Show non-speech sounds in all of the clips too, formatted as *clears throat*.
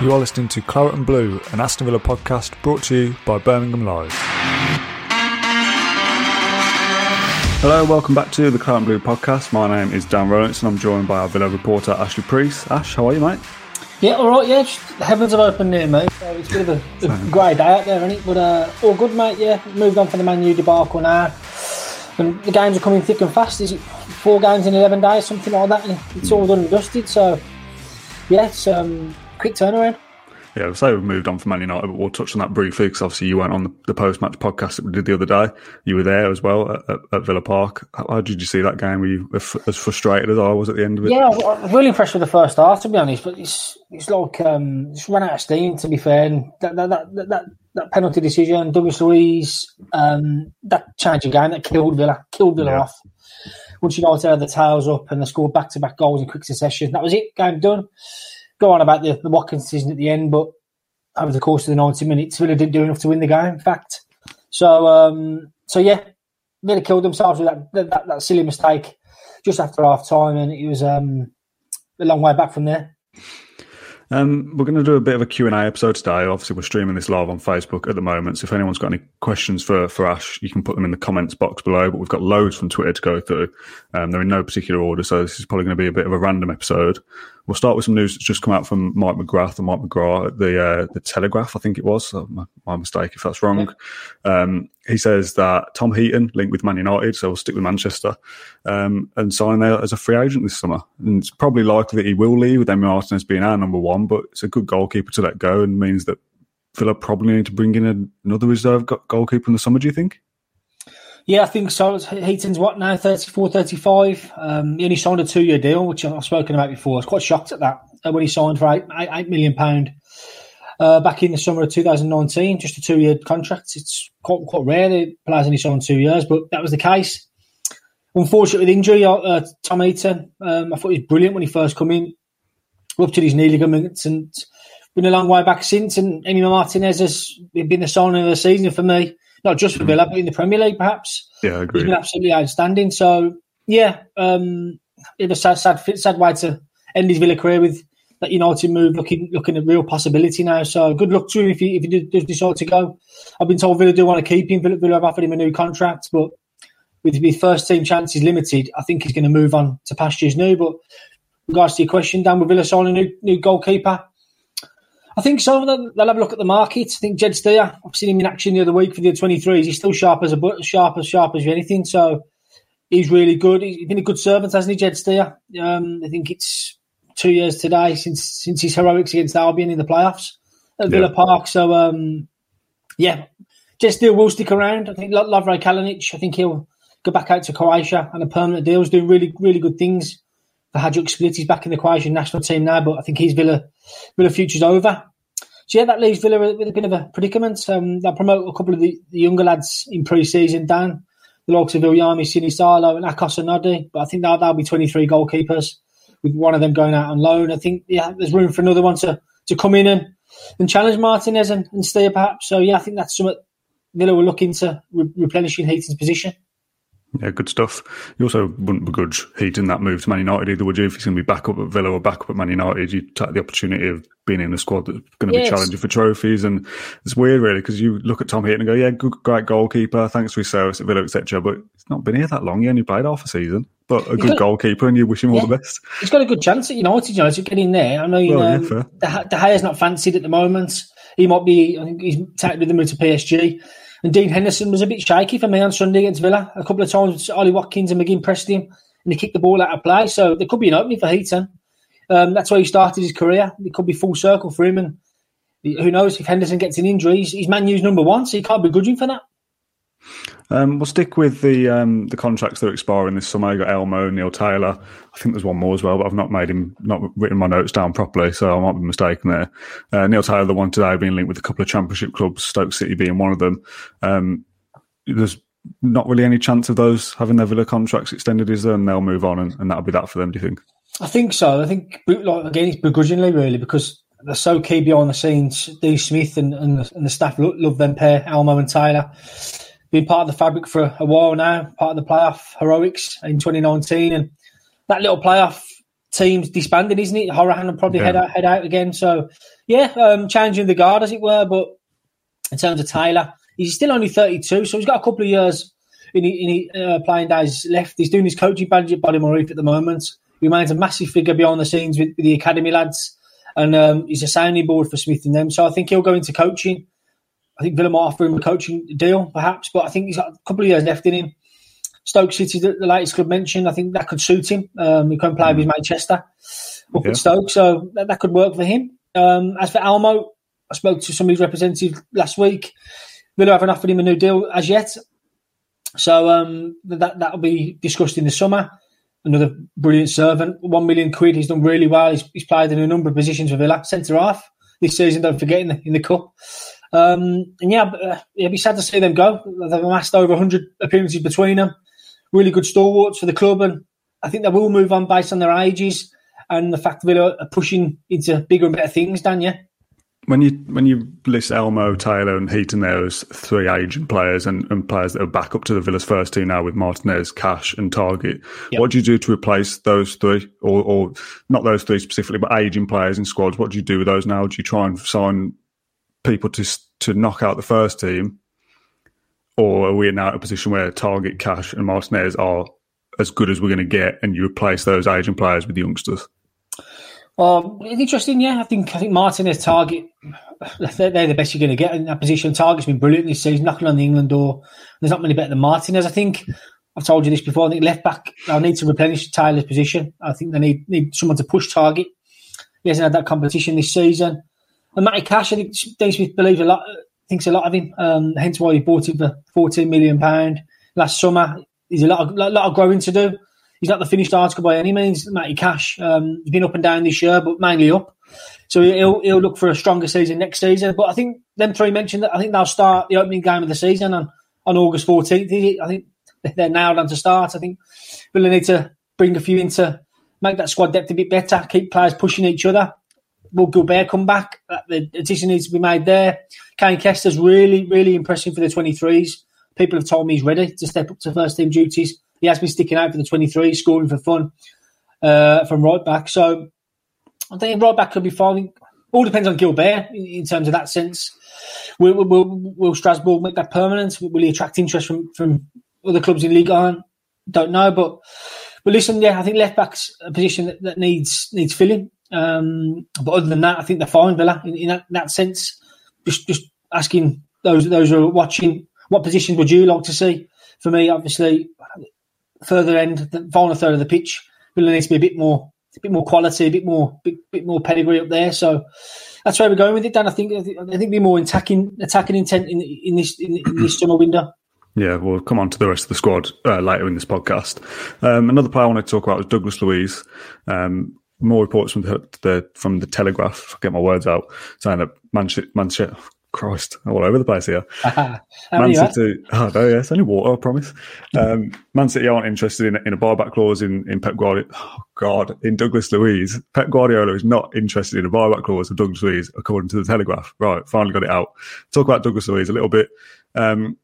You are listening to Claret and Blue, an Aston Villa podcast brought to you by Birmingham Live. Hello, welcome back to the Claret and Blue podcast. My name is Dan Rowlands and I'm joined by our Villa reporter Ashley Priest. Ash, how are you, mate? Yeah, all right. Yeah, just, the heavens have opened near me, so it's a bit of a, a grey day out there, isn't it? But uh, all good, mate. Yeah, moved on from the Man U debacle now. And the games are coming thick and fast. Is it four games in eleven days, something like that? And it's all done and dusted. So yeah, it's um, quick turnaround. Yeah, say we've moved on from Man United, but we'll touch on that briefly because obviously you went on the, the post match podcast that we did the other day. You were there as well at, at, at Villa Park. How, how, did you see that game? Were you as frustrated as I was at the end of it? Yeah, I was really impressed with the first half, to be honest. But it's it's like um, it's run out of steam, to be fair. And that that that, that, that penalty decision, Douglas Luiz, um, that change of game that killed Villa, killed Villa yeah. off. Once United had the tails up and they scored back to back goals in quick succession, that was it. Game done go on about the, the Watkins decision at the end, but over the course of the 90 minutes, Villa didn't do enough to win the game, in fact. So, um, so yeah, Villa killed themselves with that, that, that silly mistake just after half time, and it was um, a long way back from there. Um, we're going to do a bit of a Q&A episode today. Obviously, we're streaming this live on Facebook at the moment. So if anyone's got any questions for, for Ash, you can put them in the comments box below. But we've got loads from Twitter to go through. Um, they're in no particular order. So this is probably going to be a bit of a random episode. We'll start with some news that's just come out from Mike McGrath and Mike McGrath at the uh, the Telegraph, I think it was. So my, my, mistake if that's wrong. Yeah. Um, he says that Tom Heaton linked with Man United, so we'll stick with Manchester, um, and sign there as a free agent this summer. And it's probably likely that he will leave with Emi Martinez being our number one, but it's a good goalkeeper to let go and means that Villa probably need to bring in another reserve goalkeeper in the summer. Do you think? Yeah, I think so. Heaton's what now, 34, 35. Um, he only signed a two year deal, which I've spoken about before. I was quite shocked at that uh, when he signed for eight, eight, eight million pound uh, back in the summer of 2019, just a two year contract. It's quite, quite rare that players only sign two years, but that was the case. Unfortunately, with injury, uh, uh Tom Heaton, um, I thought he was brilliant when he first come in, ruptured his knee ligaments and been a long way back since. And Emi Martinez has been the signing of the season for me not just for Villa, but in the Premier League, perhaps. Yeah, I agree. He's been absolutely outstanding. So, yeah, um, it was sad, sad, sad way to end his Villa career with that United move, looking looking at real possibility now. So, good luck to him if he, if he does decide to go. I've been told Villa do want to keep him. Villa, Villa have offered him a new contract, but with his first team chances limited, I think he's going to move on to pastures new. But regards to your question, Dan, with Villa signing a new, new goalkeeper, I think so. They'll, they'll have a look at the market. I think Jed Steer, I've seen him in action the other week for the 23s. He's still sharp as a but, sharp as sharp as anything. So he's really good. He's been a good servant, hasn't he, Jed Steer? Um, I think it's two years today since since his heroics against Albion in the playoffs at Villa Park. So um, yeah, Jed Steer will stick around. I think Lovre Kalinic. I think he'll go back out to Croatia and a permanent deal. He's doing really really good things Hajduk Split. He's back in the Croatian national team now, but I think his Villa Villa future's over. So yeah, that leaves Villa with a bit of a predicament. Um, they'll promote a couple of the, the younger lads in pre-season, Dan, the likes of Viljami Sinisalo and Akos Onodi. But I think that'll, that'll be 23 goalkeepers, with one of them going out on loan. I think yeah, there's room for another one to, to come in and, and challenge Martinez and, and stay perhaps. So yeah, I think that's something Villa were looking to re- replenishing Heaton's position. Yeah, good stuff. You also wouldn't begrudge Heaton that move to Man United either, would you? If he's going to be back up at Villa or back up at Man United, you take the opportunity of being in a squad that's going to yes. be challenging for trophies. And it's weird, really, because you look at Tom Heaton and go, yeah, good, great goalkeeper, thanks for his service at Villa, etc. But he's not been here that long. He only played half a season. But a good got, goalkeeper, and you wish him yeah, all the best. He's got a good chance at United, you know, to get in there. I mean, well, um, yeah, De Gea's not fancied at the moment. He might be, I think he's tacked with the move to PSG. And Dean Henderson was a bit shaky for me on Sunday against Villa. A couple of times, Ollie Watkins and McGinn pressed him and he kicked the ball out of play. So there could be an opening for Heaton. Um, that's where he started his career. It could be full circle for him. And who knows if Henderson gets an injury, he's, he's Man U's number one, so he can't be begrudging for that. Um, we'll stick with the um, the contracts that are expiring this summer. You got Elmo, Neil Taylor. I think there's one more as well, but I've not made him not written my notes down properly, so I might be mistaken there. Uh, Neil Taylor, the one today, being linked with a couple of Championship clubs, Stoke City being one of them. Um, there's not really any chance of those having their Villa contracts extended, is there? And they'll move on, and, and that'll be that for them. Do you think? I think so. I think like again, it's begrudgingly really because they're so key behind the scenes. Dean Smith and, and, the, and the staff love, love them pair, Elmo and Taylor been part of the fabric for a while now, part of the playoff heroics in 2019. And that little playoff teams disbanded, isn't it? Hourihane will probably yeah. head out head out again. So yeah, um, changing the guard as it were. But in terms of Taylor, he's still only 32, so he's got a couple of years in, in uh, playing days left. He's doing his coaching badge at Bodymoor Heath at the moment. He remains a massive figure behind the scenes with, with the academy lads, and um, he's a sounding board for Smith and them. So I think he'll go into coaching. I think Villa might offer him a coaching deal, perhaps, but I think he's got a couple of years left in him. Stoke City, the, the latest club mentioned, I think that could suit him. Um, he can play mm. with Manchester up yeah. at Stoke, so that, that, could work for him. Um, as for Elmo, I spoke to some of his representatives last week. Villa haven't offered him a new deal as yet, so um, that that'll be discussed in the summer. Another brilliant servant, one million quid. He's done really well. He's, he's played in a number of positions for Villa, centre half this season. Don't forget in the, in the cup. Um, and yeah, uh, it'd be sad to see them go. They've amassed over 100 appearances between them really good stalwarts for the club, and I think they will move on based on their ages and the fact that they are pushing into bigger and better things. Dan, yeah. When you when you list Elmo, Taylor, and Heaton there as three agent players and, and players that are back up to the Villa's first team now with Martinez, Cash, and Targett, yep. what do you do to replace those three, or, or not those three specifically, but aging players in squads? What do you do with those now? Do you try and sign people to to knock out the first team, or are we now at a position where Targett, Cash, and Martinez are as good as we're going to get, and you replace those aging players with youngsters? Well, it's interesting. Yeah, I think I think Martinez, Targett, they're, they're the best you're going to get in that position. Targett's been brilliant this season, knocking on the England door. There's not many better than Martinez. I think I've told you this before. I think left back, they'll need to replenish Taylor's position. I think they need need someone to push Targett. He hasn't had that competition this season. And Matty Cash, I think Dean Smith believes a lot thinks a lot of him. Um, hence why he bought him for fourteen million pound last summer. He's a lot of lot of growing to do. He's not the finished article by any means. Matty Cash, um, he's been up and down this year, but mainly up. So he'll he'll look for a stronger season next season. But I think them three mentioned that I think they'll start the opening game of the season on, on August fourteenth. I think *laughs* they're nailed on to start. I think we'll need to bring a few in to make that squad depth a bit better, keep players pushing each other. Will Gilbert come back? The addition needs to be made there. Kaine Kesler's really, really impressive for the 23s. People have told me he's ready to step up to first team duties. He has been sticking out for the 23s, scoring for fun uh, from right back. So I think right back could be fine. All depends on Gilbert in terms of that sense. Will, will, will Strasbourg make that permanent? Will he attract interest from, from other clubs in League One? Don't know, but but listen, yeah, I think left back's a position that, that needs needs filling. Um, but other than that, I think they're fine, Villa, in, in that, that, sense. Just just asking those those who are watching, what positions would you like to see? For me, obviously, further end, the final third of the pitch, Villa needs to be a bit more, a bit more quality, a bit more, bit, bit more pedigree up there. So that's where we're going with it. Dan, I think I think be more attacking attacking intent in in this in, in this summer window. Yeah, we'll come on to the rest of the squad uh, later in this podcast. Um, another player I wanted to talk about was Douglas Luiz. Um, more reports from the, the from the Telegraph. Get my words out, saying that Manchester, Manchester Christ, all over the place here. *laughs* Man City, oh no, yes, only water, I promise. *laughs* Um, Man City aren't interested in, in a buyback clause in, in Pep Guardiola. Oh God, in Douglas Luiz, Pep Guardiola is not interested in a buyback clause of Douglas Luiz, according to the Telegraph. Right, finally got it out. Talk about Douglas Luiz a little bit. Um,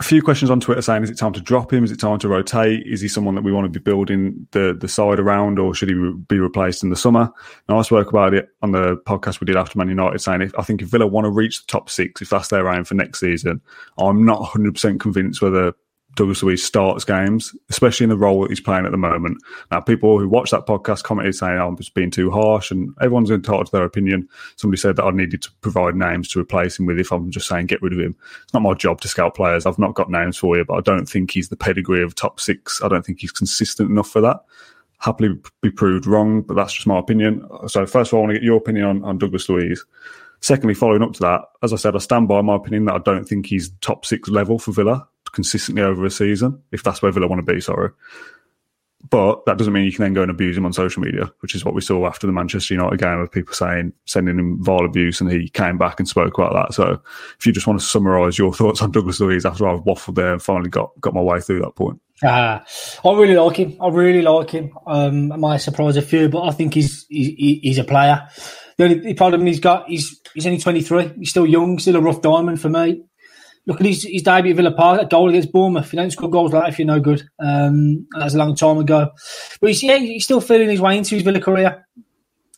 a few questions on Twitter saying, is it time to drop him? Is it time to rotate? Is he someone that we want to be building the, the side around or should he be replaced in the summer? Now, I spoke about it on the podcast we did after Man United saying, if, I think if Villa want to reach the top six, if that's their aim for next season, I'm not 100% convinced whether Douglas Luiz starts games, especially in the role that he's playing at the moment. Now, people who watch that podcast commented saying, oh, I'm just being too harsh, and everyone's entitled to their opinion. Somebody said that I needed to provide names to replace him with if I'm just saying get rid of him. It's not my job to scout players. I've not got names for you, but I don't think he's the pedigree of top six. I don't think he's consistent enough for that. Happily be proved wrong, but that's just my opinion. So, first of all, I want to get your opinion on, on Douglas Luiz. Secondly, following up to that, as I said, I stand by my opinion that I don't think he's top six level for Villa consistently over a season, if that's where Villa want to be, sorry. But that doesn't mean you can then go and abuse him on social media, which is what we saw after the Manchester United game of people saying, sending him vile abuse, and he came back and spoke about that. So if you just want to summarise your *laughs* thoughts on Douglas Luiz after I've waffled there and finally got, got my way through that point. Uh, I really like him. I really like him. Um, I might surprise a few, but I think he's, he's, he's a player. The only problem he's got, he's, he's only 23. He's still young, still a rough diamond for me look at his, his debut at Villa Park, a goal against Bournemouth. You don't score goals like that if you're no good. Um, that was a long time ago. But he's, yeah, he's still feeling his way into his Villa career.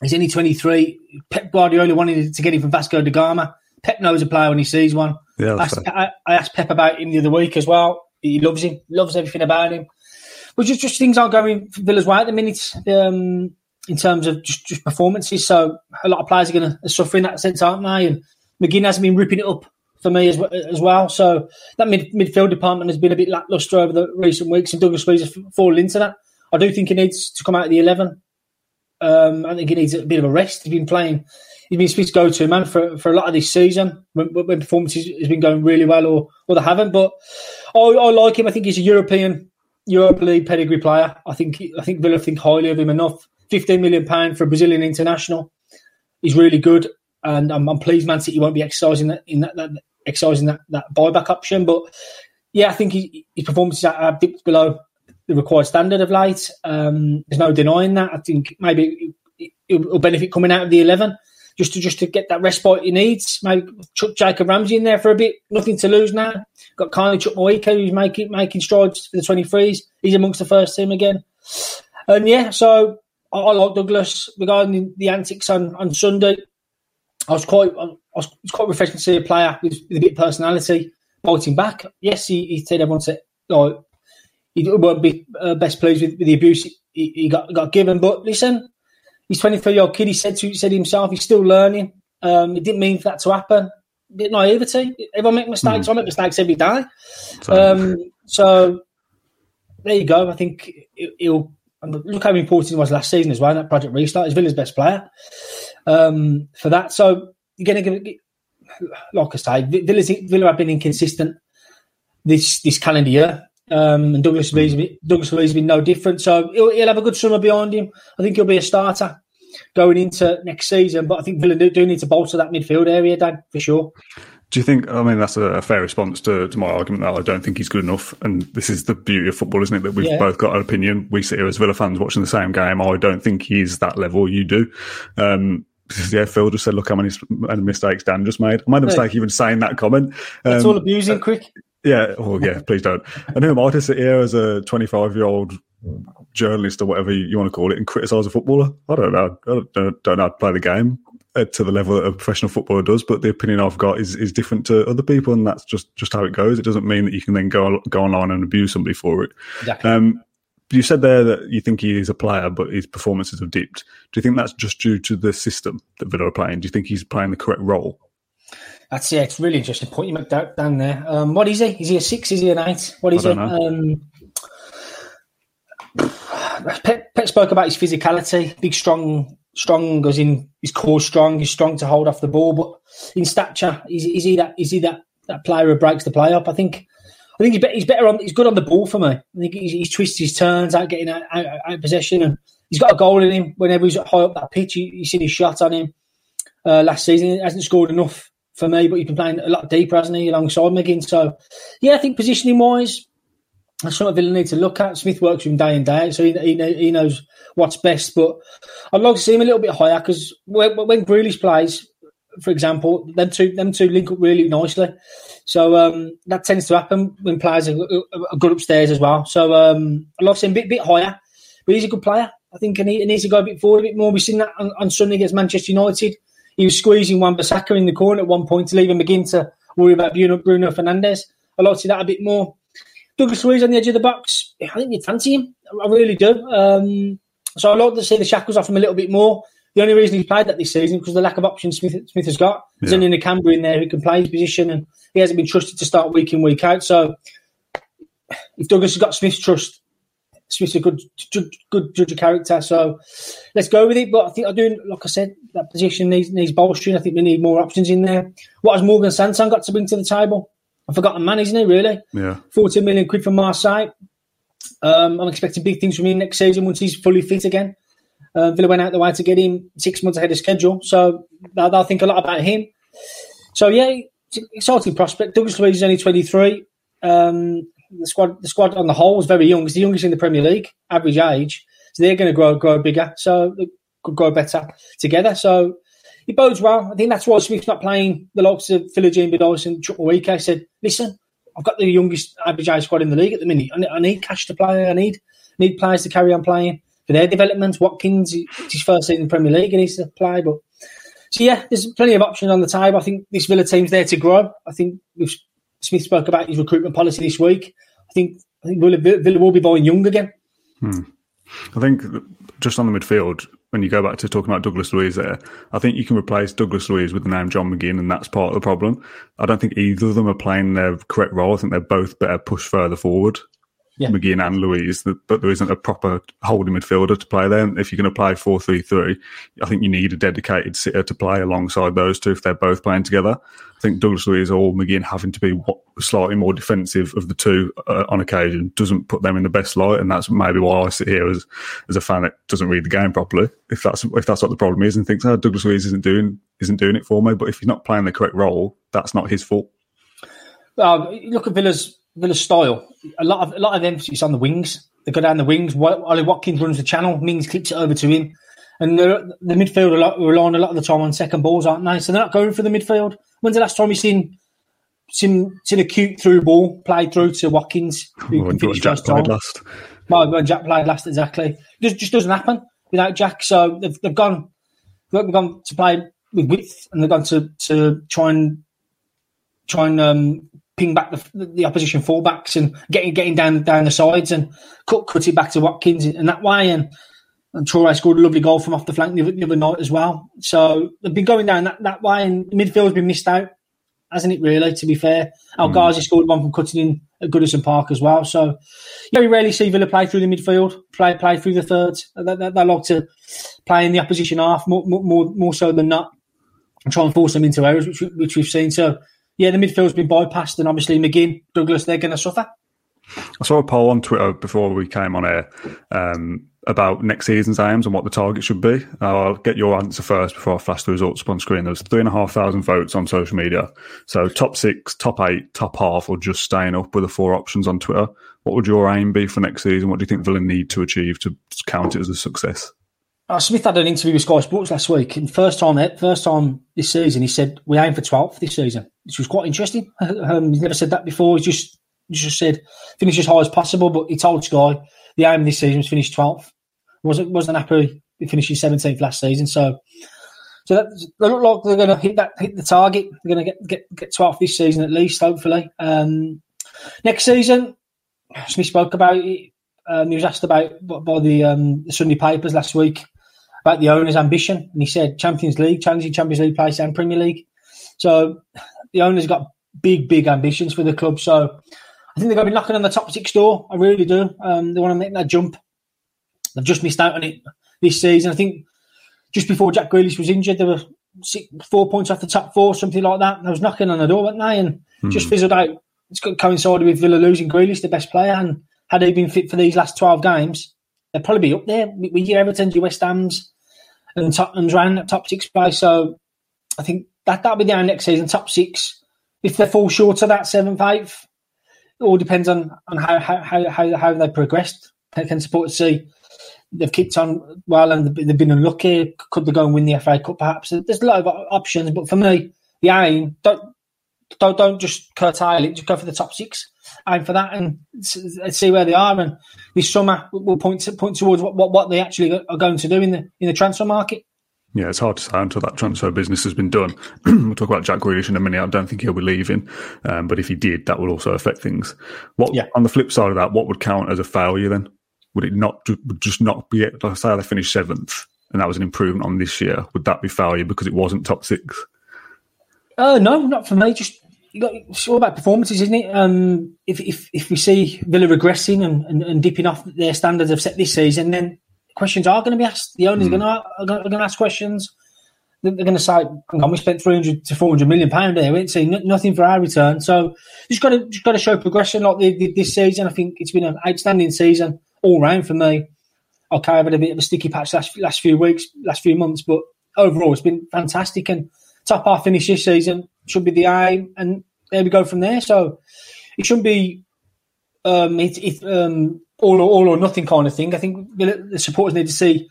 He's only 23. Pep Guardiola wanted to get him from Vasco da Gama. Pep knows a player when he sees one. Yeah, I asked. I, I asked Pep about him the other week as well. He loves him, loves everything about him. But just, just things aren't going Villa's way at the minute um, in terms of just, just performances. So a lot of players are going to suffer in that sense, aren't they? And McGinn hasn't been ripping it up for me as, as well. So that mid, midfield department has been a bit lacklustre over the recent weeks, and Douglas Luiz has fallen into that. I do think he needs to come out of the 11. Um, I think he needs a bit of a rest. He's been playing, he's been Smith's go to man for, for a lot of this season when, when performances has been going really well or, or they haven't. But I, I like him. I think he's a European, Europa League pedigree player. I think I think Villa think highly of him enough. Fifteen million pound for a Brazilian international. He's really good, and I'm, I'm pleased Man City won't be exercising that in that, that exercising that, that buyback option. But yeah, I think he, his performances have dipped below the required standard of late. Um, there's no denying that. I think maybe it, will benefit coming out of the eleven just to just to get that respite he needs. Maybe chuck Jacob Ramsey in there for a bit. Nothing to lose now. Got Carney Chukwuemeka who's making making strides for the 23s. He's amongst the first team again. And yeah, so I, I like Douglas regarding the antics on, on Sunday. I was quite I was, it was quite refreshing to see a player with, with a bit of personality biting back. Yes, he, he said everyone said like he won't be uh, best pleased with, with the abuse he, he, got got given. But listen, he's 23 year old kid. He said to, he said himself, he's still learning. Um, it didn't mean for that to happen. Bit naivety. Everyone make mistakes. Mm. I make mistakes every day. Um, so there you go. I think he'll look how important he was last season as well. That project restart. He's Villa's best player um, for that. So you're going to give, like I say, Villa's, Villa have been inconsistent this this calendar year. Um, and Douglas mm. Douglas has been no different. So he'll, he'll, have a good summer behind him. I think he'll be a starter going into next season. But I think Villa do, do need to bolster that midfield area, Dan, for sure. Do you think? I mean, that's a, fair response to, to my argument that I don't think he's good enough. And this is the beauty of football, isn't it? That we've yeah. both got an opinion. We sit here as Villa fans watching the same game. I don't think he's that level. You do. Um, yeah, Phil just said, look how many mistakes Dan just made. I made a mistake hey. even saying that comment. Um, That's all abusing, uh, quick. Yeah, oh yeah, please don't. And who am I to sit here as a 25 year old journalist or whatever you, want to call it and criticise a footballer? I don't know. I don't, don't know how to play the game to the level that a professional footballer does, but the opinion I've got is, is different to other people, and that's just, just how it goes. It doesn't mean that you can then go go online and abuse somebody for it. Exactly. Um, you said there that you think he is a player, but his performances have dipped. Do you think that's just due to the system that Villa are playing? Do you think he's playing the correct role? That's yeah, it's really interesting point you make down there. Um, what is he? Is he a six? Is he an eight? What is he? Um, Pep, Pep, spoke about his physicality, big, strong, strong as in his core strong. He's strong to hold off the ball, but in stature, is, is he that? Is he that that player who breaks the play up? I think. I think he's, he's better on. He's good on the ball for me. I think he's, he twists his turns out, getting out, out, out, of possession, and he's got a goal in him whenever he's high up that pitch. You, have seen his shot on him uh, last season. He hasn't scored enough for me, but he's been playing a lot deeper, hasn't he, alongside McGinn? So, yeah, I think positioning wise, that's something Villa need to look at. Smith works him day in day out, so he, he, he knows what's best. But I'd like to see him a little bit higher because when, when Grealish plays, for example, them two them two link up really nicely. So um, that tends to happen when players are, are good upstairs as well. So um, I'd love to see him a bit, bit higher, but he's a good player. I think and he needs to go a bit forward a bit more. We've seen that on, on Sunday against Manchester United. He was squeezing Wan-Bissaka in the corner at one point to leave him begin to worry about Bruno, Bruno Fernandes. I'd like to see that a bit more. Douglas Luiz on the edge of the box. I think you'd fancy him. I really do. Um, so I'd like to see the shackles off him a little bit more. The only reason he's played that this season because the lack of options Smith, Smith has got. There's yeah. only Nakamba in there who can play his position, and he hasn't been trusted to start week in week out. So if Douglas has got Smith's trust, Smith's a good good judge of character. So let's go with it. But I think I do, like I said, that position needs needs bolstering. I think we need more options in there. What has Morgan Sanson got to bring to the table? I've forgotten man, isn't he? Really? Yeah. 14 million quid from Marseille. Um, I'm expecting big things from him next season once he's fully fit again. Uh, Villa went out the way to get him six months ahead of schedule, so they'll, they'll think a lot about him. So yeah, exciting prospect. Douglas Luiz is only 23. Um, the squad, the squad on the whole is very young. It's the youngest in the Premier League, average age. So they're going to grow, grow bigger. So grow better together. So it bodes well. I think that's why Smith's not playing the likes of Philogene-Bidace and Week. I said, listen, I've got the youngest average age squad in the league at the minute. I need, I need cash to play. I need need players to carry on playing for their development. Watkins, it's his first season in the Premier League, and he's to play. But so yeah, there's plenty of options on the table. I think this Villa team's there to grow. I think Smith spoke about his recruitment policy this week. I think I think Villa, Villa will be buying young again. Hmm. I think just on the midfield, when you go back to talking about Douglas Luiz there, I think you can replace Douglas Luiz with the name John McGinn, and that's part of the problem. I don't think either of them are playing their correct role. I think they're both better pushed further forward yeah. McGinn and Luiz, but there isn't a proper holding midfielder to play there. If you're going to play 4 3 3, I think you need a dedicated sitter to play alongside those two if they're both playing together. I think Douglas Luiz or McGinn having to be slightly more defensive of the two uh, on occasion doesn't put them in the best light, and that's maybe why I sit here as as a fan that doesn't read the game properly. If that's if that's what the problem is, and thinks, oh, Douglas Luiz isn't doing isn't doing it for me, but if he's not playing the correct role, that's not his fault. Um, look at Villa's Villa's style. A lot of a lot of emphasis on the wings. They go down the wings. Ollie Watkins runs the channel. Mings clips it over to him. And the, the midfield are relying a lot of the time on second balls, aren't they? So they're not going for the midfield. When's the last time you've seen seen, seen a cute through ball played through to Watkins? Who can finish Jack played last. Well, when Jack played last, exactly. Just, just doesn't happen without Jack. So they've, they've gone they've gone to play with width, and they've gone to to try and try and um, ping back the, the opposition fullbacks and getting getting down down the sides and cut cut it back to Watkins in that way. And and Traore scored a lovely goal from off the flank the, the other night as well. So they've been going down that, that way, and midfield's been missed out, hasn't it? Really, to be fair, Ghazi mm. scored one from cutting in at Goodison Park as well. So yeah, we rarely see Villa play through the midfield, play play through the thirds. They, they, they like to play in the opposition half more more more so than not, and try and force them into errors, which, which we've seen. So yeah, the midfield's been bypassed, and obviously McGinn, Douglas, they're going to suffer. I saw a poll on Twitter before we came on air um, about next season's aims and what the target should be. I'll get your answer first before I flash the results up on screen. There's three and a half thousand votes on social media. So top six, top eight, top half, or just staying up with the four options on Twitter. What would your aim be for next season? What do you think Villa need to achieve to count it as a success? Uh, Smith had an interview with Sky Sports last week, and first time first time this season, he said we aim for 12th this season, which was quite interesting. *laughs* Um, he's never said that before. He just just said finish as high as possible, but he told Sky the aim this season was finish 12th. wasn't wasn't happy finishing 17th last season, so so that, they look like they're going to hit that hit the target. They're going to get get get 12th this season at least, hopefully. Um, next season, Smith spoke about it. Um, he was asked about by the, um, the Sunday papers last week about the owner's ambition, and he said Champions League, challenging Champions League place and Premier League. So the owner's got big, big ambitions for the club. So I think they're going to be knocking on the top six door. I really do. Um, they want to make that jump. They've just missed out on it this season. I think just before Jack Grealish was injured, they were six, four points off the top four, something like that. And I was knocking on the door, weren't they? And hmm. just fizzled out. It's coincided with Villa losing Grealish, the best player. And had he been fit for these last 12 games, they'd probably be up there with your Everton's, your West Ham's, and Tottenham's round that top six place. So I think that that'll be the next season, top six. If they fall short of that seventh, eighth, it all depends on, on how, how, how, how they progressed. Can support see they've kicked on well and they've been unlucky. Could they go and win the FA Cup perhaps? There's a lot of options, but for me, the aim don't don't don't just curtail it. Just go for the top six. Aim for that and see where they are. And this summer will point to, point towards what, what, what they actually are going to do in the in the transfer market. Yeah, it's hard to say until that transfer business has been done. *clears throat* we'll talk about Jack Grealish in a minute. I don't think he'll be leaving, um, but if he did, that will also affect things. What yeah. on the flip side of that, what would count as a failure then? Would it not would just not be? Like say they finished seventh, and that was an improvement on this year. Would that be failure because it wasn't top six? Uh, no, not for me. Just it's all about performances, isn't it? Um, if, if if we see Villa regressing and, and, and, dipping off their standards of set this season, then questions are going to be asked. The owners mm. are, going to, ask questions. They're going to say, on, we spent 300 to 400 million pound there. We ain't seen nothing for our return. So just got to just got to show progression like the, the, this season. I think it's been an outstanding season all round for me. Okay, I've had a bit of a sticky patch last last few weeks, last few months, but overall it's been fantastic. And top half finish this season should be the aim, and there we go from there. So it shouldn't be um, it, it, um, all or, all or nothing kind of thing. I think the supporters need to see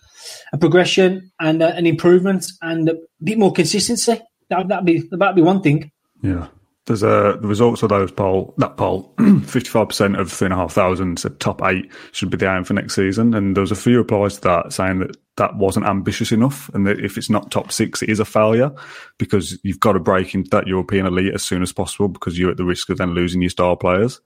a progression and uh, an improvement and a bit more consistency. That that'd be that'd be one thing. Yeah. There's a the results of those poll that poll *clears throat* fifty five percent of three and a half thousand said top eight should be the aim for next season, and there was a few replies to that saying that that wasn't ambitious enough, and that if it's not top six, it is a failure because you've got to break into that European elite as soon as possible because you're at the risk of then losing your star players.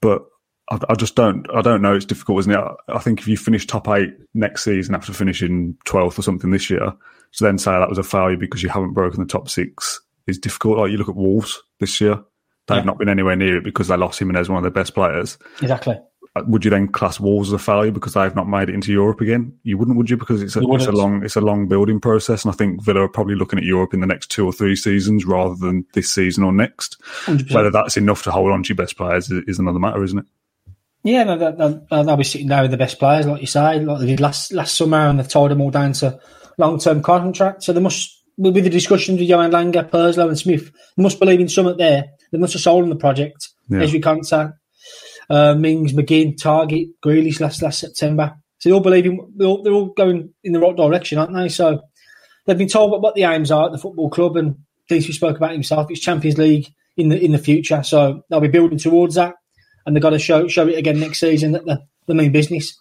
But I, I just don't I don't know. It's difficult, isn't it? I think if you finish top eight next season after finishing twelfth or something this year, to then say that was a failure because you haven't broken the top six is difficult. Like you look at Wolves this year, they've yeah. not been anywhere near it because they lost him and as one of their best players. Exactly. Uh, would you then class Wolves as a failure because they've not made it into Europe again? You wouldn't, would you? Because it's a, it's a long it's a long building process, and I think Villa are probably looking at Europe in the next two or three seasons rather than this season or next. 100%. Whether that's enough to hold on to your best players is, is another matter, isn't it? Yeah, no, they'll, they'll, be sitting there with the best players, like you say, like they did last last summer, and they've tied them all down to long term contracts. So they must with the discussions with Johan Lange, Purslow, and Smith, they must believe in something there. They must have sold on the project. Yeah. Ezri Konsa, uh, Mings, McGinn, Targett, Grealish last last September. So they all believe in, they're all, they're all going in the right direction, aren't they? So they've been told what, what the aims are at the football club, and we spoke about himself. It's Champions League in the in the future, so they'll be building towards that, and they've got to show show it again next season that the the main business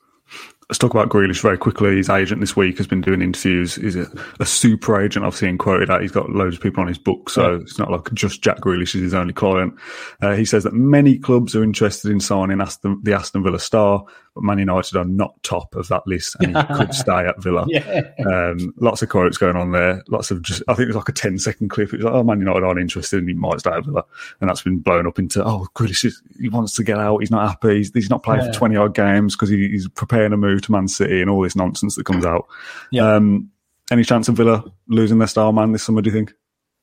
let's talk about Grealish very quickly. His agent this week has been doing interviews. He's a, a super agent. I've seen quoted that. He's got loads of people on his book, so yeah. it's not like just Jack Grealish is his only client. Uh, he says that many clubs are interested in signing Aston, the Aston Villa star, but Man United are not top of that list and he could *laughs* stay at Villa. Yeah. Um, lots of quotes going on there. Lots of just, I think it was like a 10 second clip. It's like, oh, Man United aren't interested and he might stay at Villa. And that's been blown up into, oh, Grealish, is, he wants to get out. He's not happy. He's, he's not playing yeah. for 20 odd games because he, he's preparing a move to Man City and all this nonsense that comes out. Yeah. Um, any chance of Villa losing their star man this summer, do you think?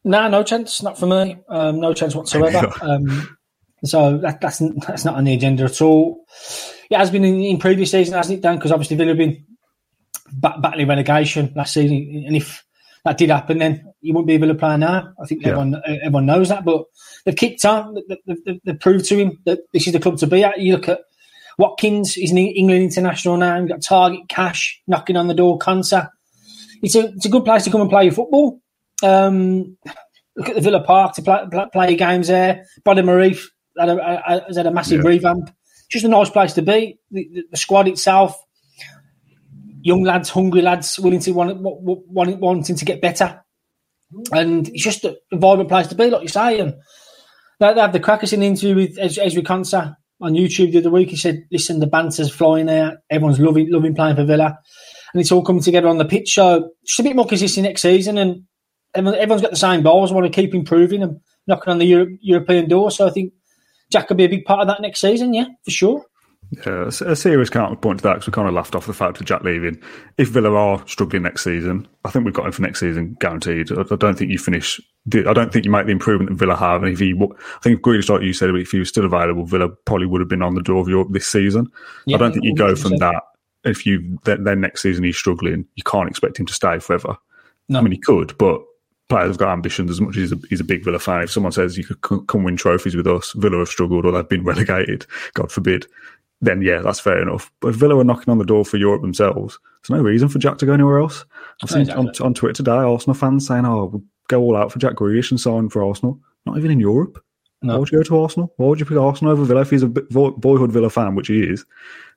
No, nah, no chance. Not for me. Um, no chance *laughs* whatsoever. um, so that, that's that's not on the agenda at all. It has been in, in previous seasons, hasn't it, Dan? Because obviously Villa have been bat- battling relegation last season, and if that did happen, then you wouldn't be a Villa player now. I think yeah. everyone everyone knows that, but they've kicked on. They've, they've, they've, proved to him that this is the club to be at. You look at Watkins, he's an England international now. You've got Targett Cash knocking on the door, Konsa. It's a it's a good place to come and play your football. Um, look at the Villa Park to play, play, play games there. Bodymoor Heath had a, has had a massive yeah. revamp. Just a nice place to be. The, the, the, squad itself, young lads, hungry lads, willing to want, want wanting to get better, and it's just a, vibrant place to be, like you say. And they, they have the crackers in the interview with Ezri Konsa on YouTube the other week. He said, "Listen, the banter's flying there. Everyone's loving loving playing for Villa, and it's all coming together on the pitch. So just a bit more consistent next season, and everyone, everyone's got the same goals. Want to keep improving and knocking on the Euro- European door. So I think Jack could be a big part of that next season, yeah, for sure. Yeah, a serious counterpoint to that because we kind of laughed off the fact of Jack leaving. If Villa are struggling next season, I think we've got him for next season guaranteed. I, don't think you finish. I don't think you make the improvement that Villa have. And if he, I think Grealish, like you said, if he was still available, Villa probably would have been on the door of Europe this season. Yeah, I don't think you go from that. If you then, then next season he's struggling, you can't expect him to stay forever. No. I mean, he could, but players have got ambitions as much as he's a, he's a, big Villa fan. If someone says you could come win trophies with us, Villa have struggled or they've been *laughs* relegated, God forbid, then yeah, that's fair enough. But if Villa are knocking on the door for Europe themselves, there's no reason for Jack to go anywhere else. I've seen exactly. on, on Twitter today Arsenal fans saying, "Oh, we'll go all out for Jack Grealish and sign for Arsenal." Not even in Europe. No. Why would you go to Arsenal? Why would you pick Arsenal over Villa if he's a boyhood Villa fan, which he is?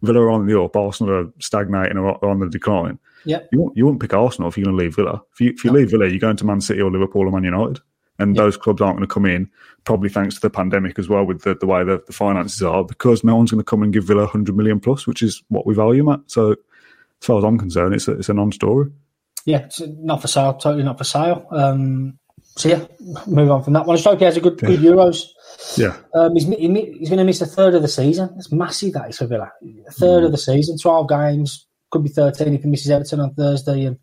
Villa are on the up, Arsenal are stagnating or on the decline. Yeah, you won't you won't pick Arsenal if you're going to leave Villa. If you if you no. leave Villa, you're going to Man City or Liverpool or Man United, and yep. those clubs aren't going to come in. Probably thanks to the pandemic as well, with the, the way the, the finances are, because no one's going to come and give Villa 100 million plus, which is what we value at. So, as far as I'm concerned, it's a, it's a non-story. Yeah, it's not for sale. Totally not for sale. Um, so yeah, move on from that one. Stoke has a good, yeah. good Euros. Yeah, um, he's, he's going to miss a third of the season. It's massive that is for Villa. A third mm. of the season, twelve games, could be thirteen if he misses Everton on Thursday. And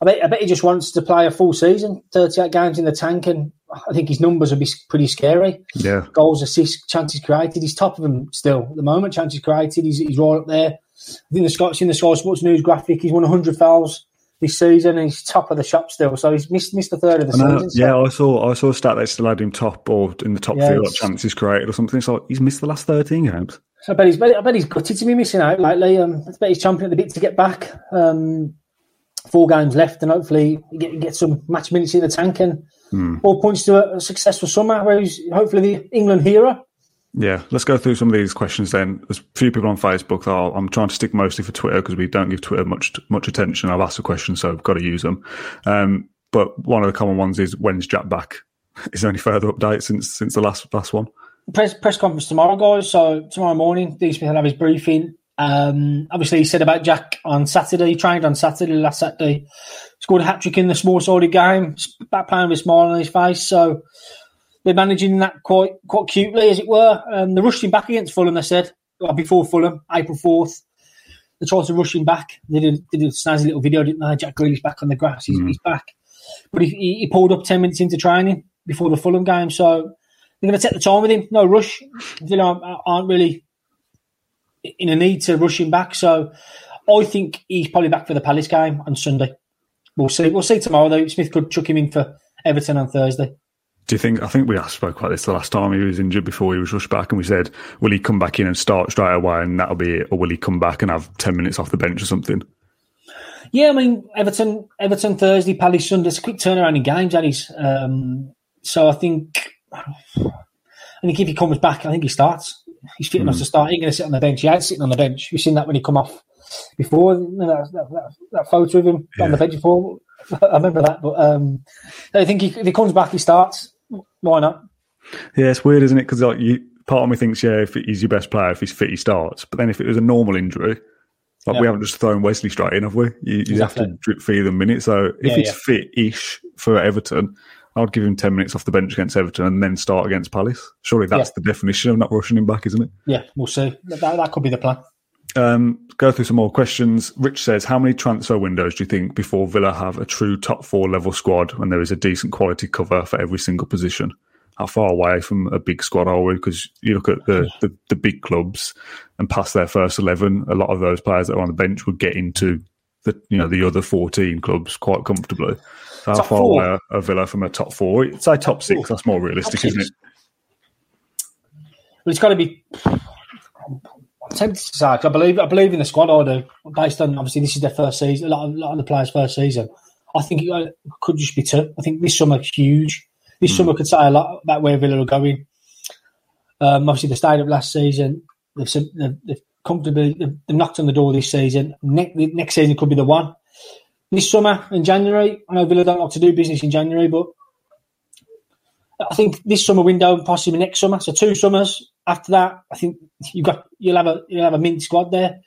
I bet, I bet he just wants to play a full season, thirty-eight games in the tank, and I think his numbers would be pretty scary. Yeah, goals, assists, chances created. He's top of them still at the moment. Chances created. He's, he's right up there. I think the Scots in the Sky Sports News graphic, he's won 100 fouls this season. he's top of the shop still, so he's missed missed a third of the I season. So. Yeah, I saw I saw a stat that still had him top or in the top yeah, three like chances created or something. So he's missed the last thirteen games. I bet he's I bet he's gutted to be missing out lately. Um, I bet he's chomping at the bit to get back. Um, four games left, and hopefully get get some match minutes in the tank, and Hmm. all points to a, a successful summer where he's hopefully the England hero. Yeah, let's go through some of these questions then. There's a few people on Facebook. I'll, I'm trying to stick mostly for Twitter because we don't give Twitter much much attention. I've asked a question, so I've got to use them. Um, but one of the common ones is when's Jack back? *laughs* Is there any further update since since the last last one? press press conference tomorrow, guys. So tomorrow morning, Dean Smith will have his briefing. Um, obviously, he said about Jack on Saturday. He trained on Saturday, last Saturday. Scored a hat trick in the small sided game. Back playing with a smile on his face. So they're managing that quite quite cutely, as it were. Um, they're rushing back against Fulham. They said well, before Fulham, April fourth. They tried to rush him back. They did, they did a snazzy little video, didn't they? Jack Grealish back on the grass. He's, he's back, but he, he, he pulled up ten minutes into training before the Fulham game. So they're going to take the time with him. No rush. You know, aren't really in a need to rush him back. So I think he's probably back for the Palace game on Sunday. We'll see. We'll see tomorrow though. Smith could chuck him in for Everton on Thursday. Do you think? I think we spoke about this the last time he was injured before he was rushed back, and we said, will he come back in and start straight away, and that'll be it, or will he come back and have ten minutes off the bench or something? Yeah, I mean Everton, Everton Thursday, Palace Sunday. It's a quick turnaround in games, is. Um, so I think, I think if he comes back, I think he starts. He's fit enough to start. He's going to sit on the bench. He had sitting on the bench. You've seen that when he come off before. That, that, that, photo of him on the bench before. *laughs* I remember that. But um, I think he, if he comes back, he starts. Why not? Yeah, it's weird, isn't it? Because like you, part of me thinks, yeah, if he's your best player, if he's fit, he starts. But then if it was a normal injury, like Yeah. we haven't just thrown Wesley straight in, have we? You, you have to Exactly. drip feed them minutes. So if Yeah, he's yeah. fit-ish for Everton, I'd give him ten minutes off the bench against Everton and then start against Palace. Surely that's the definition of not rushing him back, isn't it? Yeah, we'll see. That, that could be the plan. Um, go through some more questions. Rich says, how many transfer windows do you think before Villa have a true top four level squad when there is a decent quality cover for every single position? How far away from a big squad are we? Because you look at the, the, the big clubs and past their first 11, a lot of those players that are on the bench would get into the, you know, the other 14 clubs quite comfortably. So how far four? away are- Villa from a top four? I'd say top six. That's more realistic, isn't it? But it's got to be. I'm tempted to say, I believe I believe in the squad. I do, based on obviously this is their first season. A lot of, a lot of the players' first season. I think it uh, could just be two. I think this summer huge. This summer could say a lot about where Villa are going. Um, obviously, they stayed up last season. They've, they've, they've comfortably they've, they've knocked on the door this season. Ne- the next season could be the one. This summer in January, I know Villa don't like to do business in January, but I think this summer window and possibly next summer. So two summers after that, I think you got you'll have a you'll have a mint squad there,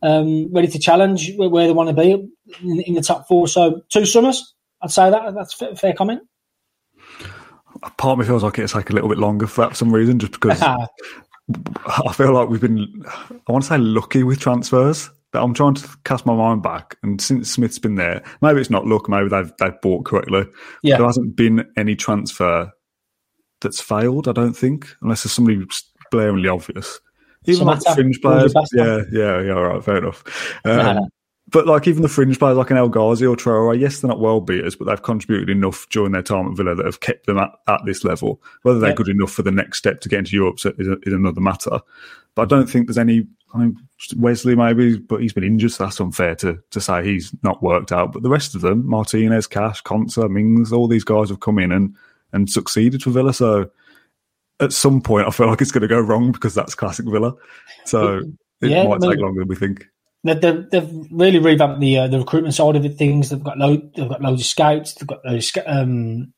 um, ready to challenge where, where they want to be in, in the top four. So two summers, I'd say that that's a fair, fair comment. Part of me feels like it's like a little bit longer for that for some reason, just because *laughs* I feel like we've been, I want to say lucky with transfers. But I'm trying to cast my mind back, and since Smith's been there, maybe it's not luck. Maybe they've they've bought correctly. Yeah. There hasn't been any transfer that's failed. I don't think, unless there's somebody blaringly obvious. Even like the fringe players, yeah, yeah, yeah. All right, fair enough. Um. But like even the fringe players like an El Ghazi or Traore, yes, they're not world beaters, but they've contributed enough during their time at Villa that have kept them at, at this level. Whether they're Yeah. good enough for the next step to get into Europe is, is, is another matter. But I don't think there's any. I mean, Wesley maybe, but he's been injured, so that's unfair to to say he's not worked out. But the rest of them, Martinez, Cash, Konsa, Mings, all these guys have come in and and succeeded for Villa. So at some point, I feel like it's going to go wrong because that's classic Villa. So it Yeah, might I mean- take longer than we think. They've, they've, really revamped the uh, the recruitment side of it. Things they've got load, they've got loads of scouts. They've got those um,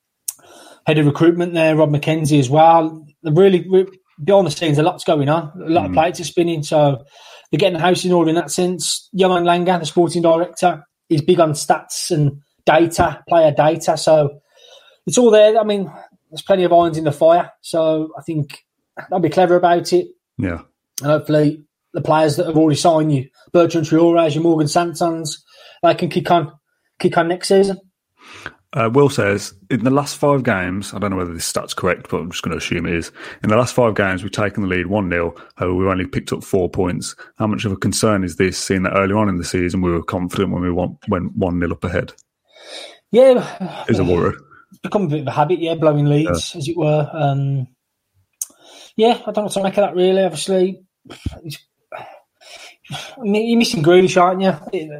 head of recruitment there, Rob McKenzie as well. They're really, re behind the scenes. A lot's going on. A lot of plates are spinning. So they're getting the house in order in that sense. Johan Lange, the sporting director, is big on stats and data, player data. So it's all there. I mean, there's plenty of irons in the fire. So I think they'll be clever about it. Yeah. And hopefully the players that have already signed you, Bertrand Traore, your Morgan Sansons, they can kick on, kick on next season. Uh, Will says, in the last five games, I don't know whether this stat's correct, but I'm just going to assume it is. In the last five games, we've taken the lead 1 0. However, we've only picked up four points. How much of a concern is this, seeing that earlier on in the season we were confident when we went 1 0 up ahead? Yeah, Is a worry. Become a bit of a habit, yeah, blowing leads, as it were. Um, yeah, I don't know what to make of that, really. Obviously, *sighs* you're missing Grealish, aren't you?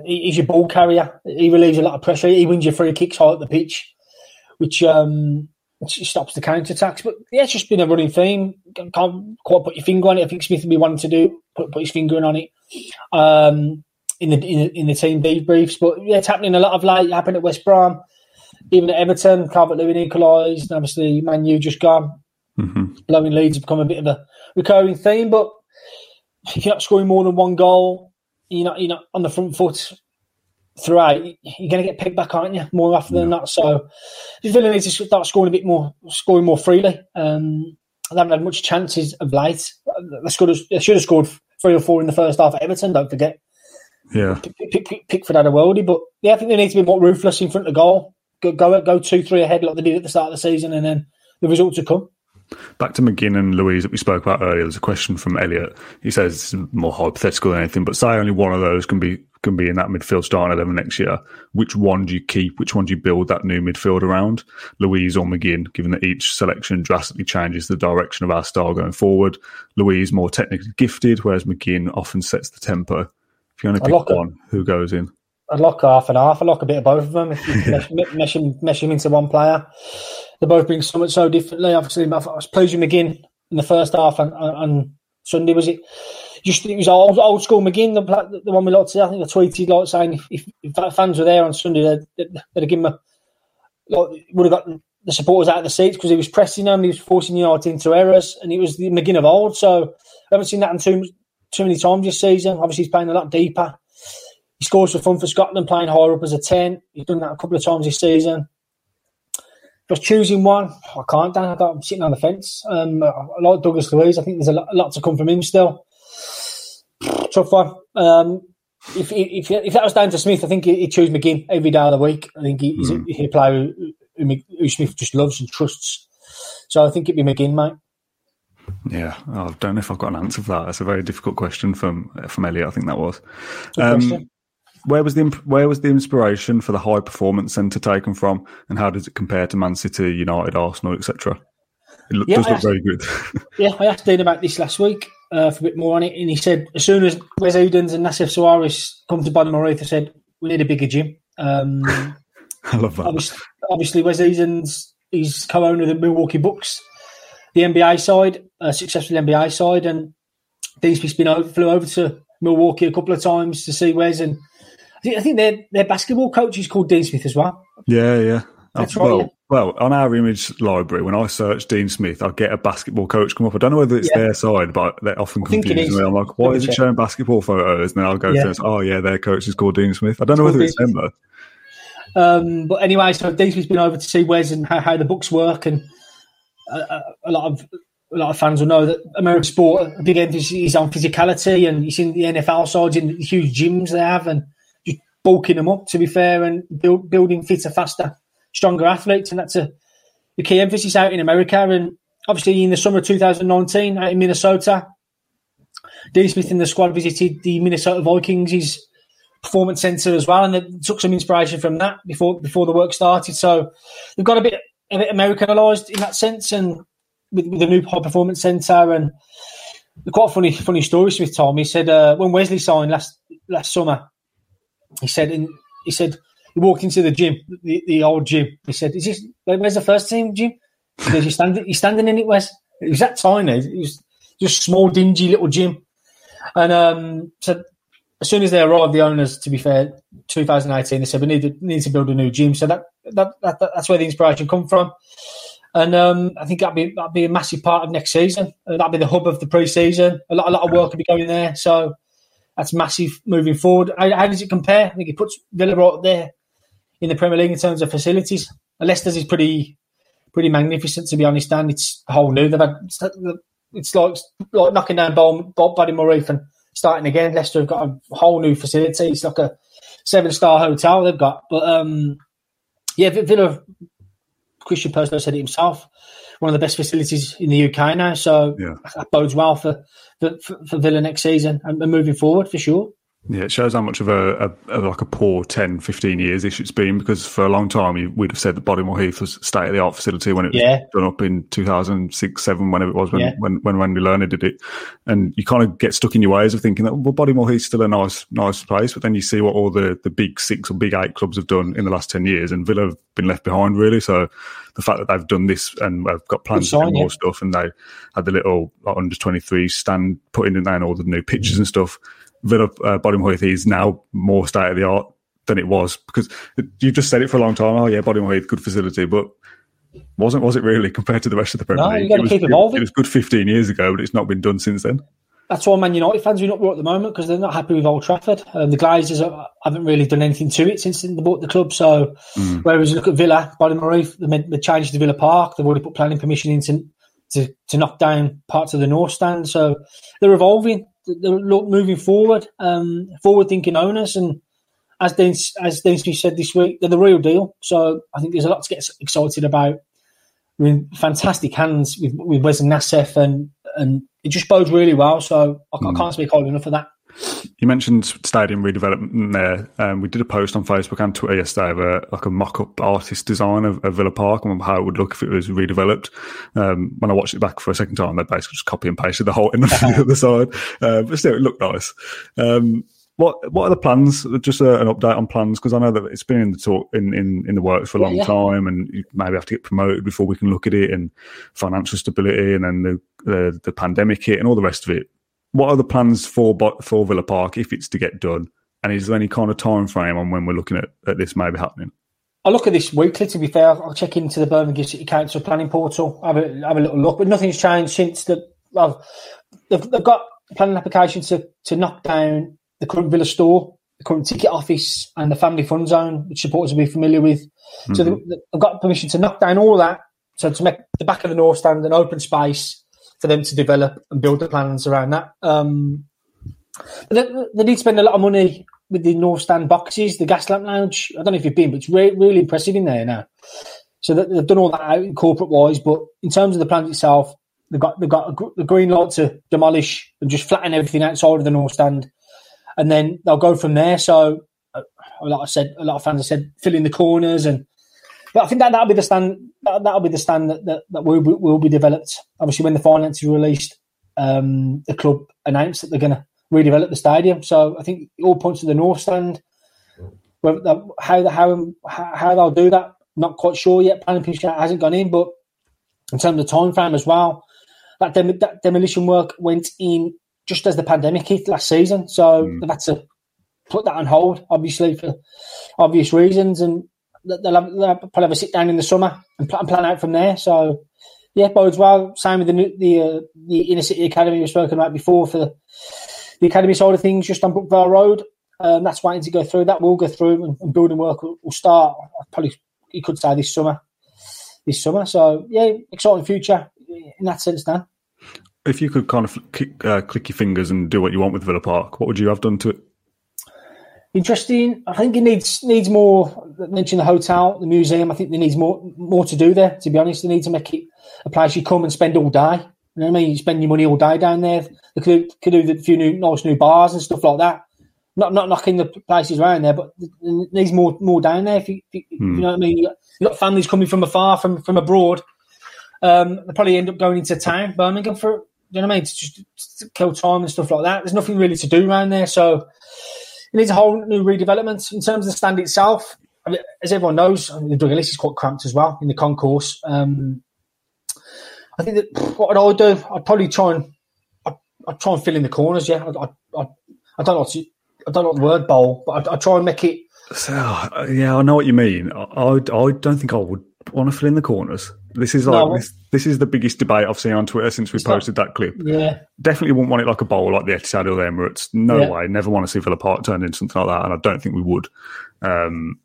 He's your ball carrier. He relieves a lot of pressure. He wins your free kicks high at the pitch, which um, stops the counter attacks. But yeah, it's just been a running theme. Can't quite put your finger on it. I think Smith will be wanting to do put, put his finger on it um, in the in the, in the team debriefs. But yeah, it's happening a lot of late. It happened at West Brom, even at Everton. Calvert Lewin equalised. Obviously, Man U just gone. Mm-hmm. Blowing leads have become a bit of a recurring theme, but if you're not scoring more than one goal, you're not, you're not on the front foot throughout, you're going to get picked back, aren't you? More often yeah. than not. So, you really need to start scoring a bit more, scoring more freely. Um, they haven't had much chances of late. They, scored, they should have scored three or four in the first half at Everton, don't forget. Yeah. Pick, pick, Pickford had a worldie, but yeah, I think they need to be more ruthless in front of goal. Go, go, go two, three ahead like they did at the start of the season, and then the results will come. Back to McGinn and Luiz that we spoke about earlier. There's a question from Elliot. He says it's more hypothetical than anything, but say only one of those can be can be in that midfield starting eleven next year. Which one do you keep? Which one do you build that new midfield around? Luiz or McGinn? Given that each selection drastically changes the direction of our style going forward. Luiz more technically gifted, whereas McGinn often sets the tempo. If you only pick one, who goes in? I'd lock half and half. I'd lock a bit of both of them if you *laughs* mesh, mesh, them, mesh them into one player they both bring so much so differently. Obviously, I was pleased with McGinn in the first half and on Sunday. Was it just it was old old school McGinn, the, the one we to. I think I tweeted like saying if, if, if fans were there on Sunday, they'd, they'd, they'd have given him a like, would have got the supporters out of the seats because he was pressing them, he was forcing the United into errors, and it was the McGinn of old. So I haven't seen that in too too many times this season. Obviously, he's playing a lot deeper. He scores for fun for Scotland, playing higher up as a ten. He's done that a couple of times this season. Just choosing one, I can't. Dan, I'm sitting on the fence. Um, I like Douglas Luiz. I think there's a lot, a lot to come from him still. *sighs* Tough one. Um, if, if if that was down to Smith, I think he'd choose McGinn every day of the week. I think he's mm. a, a player who, who, Smith just loves and trusts. So I think it'd be McGinn, mate. Yeah, I don't know if I've got an answer for that. That's a very difficult question from from Elliot. I think that was. Um, where was the where was the inspiration for the high performance centre taken from, and how does it compare to Man City, United, Arsenal, etc.? It look, yeah, does look asked, very good. *laughs* yeah, I asked Dean about this last week uh, for a bit more on it, and he said as soon as Wes Edens and Nassef Sawiris come to Bodymoor Heath, they said we need a bigger gym. Um, *laughs* I love that. Obviously, obviously Wes Edens is co-owner of the Milwaukee Bucks, the NBA side, a successful NBA side, and Dean Smith's been over, flew over to Milwaukee a couple of times to see Wes and I think their their basketball coach is called Dean Smith as well. Yeah, yeah. Uh, That's well, right, yeah. well, on our image library, when I search Dean Smith, I get a basketball coach come up. I don't know whether it's yeah. their side, but they often confuse me. I'm like, why is it showing basketball photos? And then I'll go yeah. to, oh yeah, their coach is called Dean Smith. I don't know whether it's them though. Um, but anyway, so Dean Smith's been over to see Wes and how, how the Bucks work, and a, a, lot of a lot of fans will know that American sport a big emphasis is on physicality, and you see the NFL sides in the huge gyms they have, and bulking them up, to be fair, and build, building fitter, faster, stronger athletes. And that's a, the key emphasis out in America. And obviously, in the summer of 2019, out in Minnesota, Dean Smith and the squad visited the Minnesota Vikings' performance center as well, and they took some inspiration from that before before the work started. So they've got a bit a bit Americanized in that sense, and with, with the new high performance center and quite funny funny story Smith told me. He said uh, when Wesley signed last last summer, he said, he said, he walked into the gym, the, the old gym. He said, "Is this where's the first team gym?" He goes, "You standing? Standing in it, Wes?" It was that tiny. It was just small, dingy little gym. And um, so as soon as they arrived, the owners, to be fair, 2018, they said we need to need to build a new gym. So that, that, that that's where the inspiration come from. And um, I think that'd be that'd be a massive part of next season. That'd be the hub of the pre-season. A lot a lot of work will be going there. So that's massive moving forward. How, how does it compare? I think it puts Villa right there in the Premier League in terms of facilities. Leicester's is pretty pretty magnificent to be honest, and it's a whole new. They've had it's like like knocking down Bob, Bodymoor Heath and starting again. Leicester have got a whole new facility. It's like a seven star hotel they've got. But um, yeah, Villa. Christian Purslow said it himself. One of the best facilities in the UK now, so yeah. that bodes well for for, for Villa next season and moving forward for sure. Yeah, it shows how much of a, a, a like a poor 10, 15 years ish it's been because for a long time we'd have said that Bodymoor Heath was state of the art facility when it was Yeah. done up in 2006, 7, whenever it was when, Yeah. when, when Randy Lerner did it. And you kind of get stuck in your ways of thinking that, well, Bodymoor Heath's still a nice, nice place. But then you see what all the, the big six or big eight clubs have done in the last 10 years and Villa have been left behind really. So the fact that they've done this and have got plans to do more stuff and they had the little like, under 23 stand putting in there and all the new pitches and stuff. Villa uh, Heath is now more state of the art than it was because you've just said it for a long time. Oh yeah, Bodymoor Heath, good facility, but wasn't was it really compared to the rest of the Premier No, you League? gotta it was, keep evolving. It was good 15 years ago, but it's not been done since then. That's why Man United fans are not at the moment because they're not happy with Old Trafford. Um, the Glazers are, haven't really done anything to it since they bought the club. So, whereas you look at Villa, Bodymoor Heath, they made the change to Villa Park. They've already put planning permission in to, to, to knock down parts of the North Stand. So they're evolving. Look, moving forward, um, forward-thinking owners, and as Dean, as Deansby said this week, they're the real deal. So I think there's a lot to get excited about. We're in fantastic hands with with Wes and Nassef, and and it just bodes really well. So I, I can't speak highly enough of that. You mentioned stadium redevelopment there. Um, we did a post on Facebook and Twitter yesterday of a, like a mock-up artist design of, of Villa Park and how it would look if it was redeveloped. Um, when I watched it back for a second time, they basically just copy and pasted the whole *laughs* in the other side. Uh, but still, it looked nice. Um, what what are the plans? Just a, an update on plans because I know that it's been in the talk in, in, in the works for a long yeah. time, and you maybe have to get promoted before we can look at it, and financial stability, and then the the, the pandemic hit, and all the rest of it what are the plans for for Villa Park if it's to get done? And is there any kind of time frame on when we're looking at, at this maybe happening? I look at this weekly. To be fair, I'll check into the Birmingham City Council planning portal, have a have a little look. But nothing's changed since the well, they've, they've got planning application to to knock down the current Villa store, the current ticket office, and the family fun zone, which supporters will be familiar with. So mm-hmm. they, they've got permission to knock down all that, so to make the back of the North Stand an open space for them to develop and build the plans around that. Um, they, they need to spend a lot of money with the North Stand boxes, the gas lamp lounge. I don't know if you've been, but it's re- really impressive in there now. So they've done all that out corporate wise, but in terms of the plans itself, they've got they've got gr- the green light to demolish and just flatten everything outside of the North Stand, and then they'll go from there. So, uh, like I said, a lot of fans have said fill in the corners and. But I think that that'll be the stand. That, that'll be the stand that that, that will, be, will be developed. Obviously, when the finance is released, um, the club announced that they're going to redevelop the stadium. So I think all points to the north stand. How the how how they'll do that, not quite sure yet. Planning permission hasn't gone in, but in terms of time frame as well, that, dem- that demolition work went in just as the pandemic hit last season. So Mm. they've had to put that on hold, obviously for obvious reasons, and they'll, have, they'll probably have a sit down in the summer and plan, plan out from there. So yeah, bodes well. Same with the the uh, the inner city academy we've spoken about before for the, academy side of things, just on Brookvale Road. Um, that's waiting to go through. That will go through, and, and building work will, will start. Probably you could say this summer. This summer, so yeah, exciting future in that sense. Now, If you could kind of click, uh, click your fingers and do what you want with Villa Park, what would you have done to it? Interesting. I think it needs needs more. Mention the hotel, the museum. I think there needs more more to do there. To be honest, they need to make it a place you come and spend all day. You know what I mean? You spend your money all day down there. They could, could do a few new nice new bars and stuff like that. Not not knocking the places around there, but there needs more more down there. If you, if you, you know what I mean, you got, you got families coming from afar, from from abroad. Um, they probably end up going into town, Birmingham, for you know what I mean, to just to kill time and stuff like that. There's nothing really to do around there, so it needs a whole new redevelopment in terms of the stand itself. I mean, as everyone knows, I mean, the Doug Ellis is quite cramped as well in the concourse. Um, I think that what I'd do, I'd probably try and I'd, I'd try and fill in the corners. Yeah, I, I, I, I don't know. To, I don't know the word bowl, but I'd, I'd try and make it. So, uh, yeah, I know what you mean. I, I, I don't think I would want to fill in the corners. This is like No. this, this is the biggest debate I've seen on Twitter since we It's not- posted that clip. Yeah, Definitely wouldn't want it like a bowl like the Etihad or the Emirates. No Yeah. way. Never want to see Villa Park turned into something like that, and I don't think we would. Um,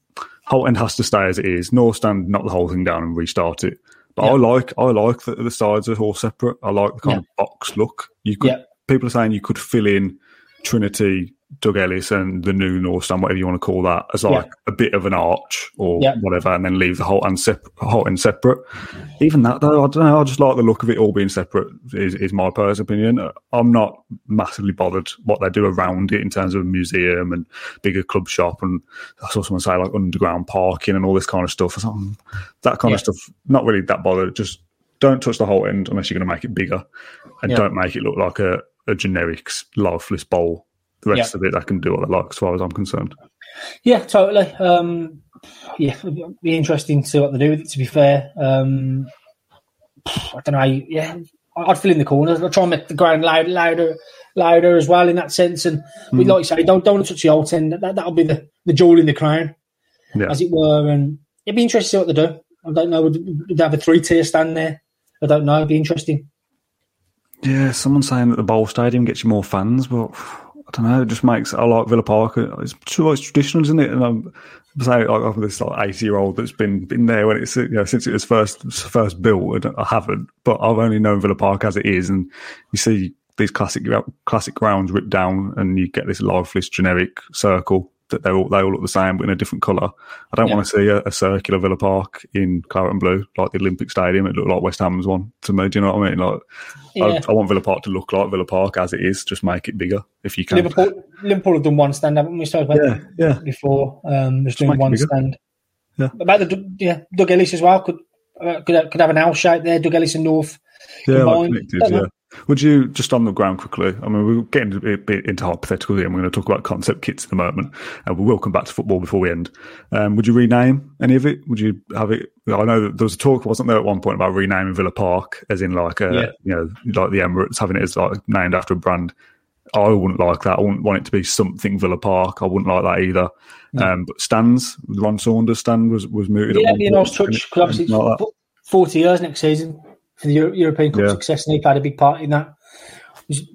Holte End has to stay as it is. North Stand, knock the whole thing down and restart it. But I like I like that the sides are all separate. I like the kind of box look. You could Yeah. people are saying you could fill in Trinity Doug Ellis and the new North Stand, whatever you want to call that, as like yeah. a bit of an arch or yeah. whatever, and then leave the Holte End, sep- whole separate. Even that, though, I don't know. I just like the look of it all being separate. Is, is my personal opinion. I'm not massively bothered what they do around it in terms of a museum and bigger club shop, and I saw someone say like underground parking and all this kind of stuff. Thought, hmm, that kind yeah. of stuff, not really that bothered. Just don't touch the Holte End unless you're going to make it bigger, and don't make it look like a, a generic lifeless bowl the rest yeah. of it, I can do what I like as far as I'm concerned. Yeah, totally. Um, yeah, it'd be interesting to see what they do with it. To be fair, um, I don't know. Yeah, I'd fill in the corners. I'd try and make the ground loud, louder, louder as well in that sense. And mm. like you say, don't don't touch the old end. That that'll be the the jewel in the crown, yeah. as it were. And it'd be interesting to see what they do. I don't know. Would, would they have a three tier stand there? I don't know. It'd be interesting. Yeah, someone's saying that the Bowl Stadium gets you more fans, but I don't know. It just makes I like Villa Park. It's too much traditional, isn't it? And I'm saying like I'm this like eighty year old that's been been there when it's you know since it was first first built. I haven't, but I've only known Villa Park as it is, and you see these classic classic grounds ripped down, and you get this lifeless generic circle that they all they all look the same but in a different colour. I don't yeah. want to see a, a, circular Villa Park in claret and blue like the Olympic Stadium. It looked like West Ham's one to me. Do you know what I mean? Like, yeah. I, I, want Villa Park to look like Villa Park as it is. Just make it bigger if you can. Liverpool, Liverpool have done one stand, haven't we? About yeah, yeah. before. Um, just, just doing one stand. Yeah. About the yeah, Doug Ellis as well could uh, could could have an L shape there. Doug Ellis and North. Yeah, like connected, yeah. Would you just on the ground quickly? I mean, we're getting a bit into hypothetical here, and we're going to talk about concept kits in a moment, and we will come back to football before we end. Um, would you rename any of it? Would you have it? I know that there was a talk, wasn't there, at one point about renaming Villa Park, as in like a, yeah. you know, like the Emirates having it as like named after a brand. I wouldn't like that. I wouldn't want it to be something Villa Park. I wouldn't like that either. Um, but stands, Ron Saunders stand was was mooted. Yeah, you know, touch obviously like forty years next season for the European Cup yeah. success, and he played a big part in that.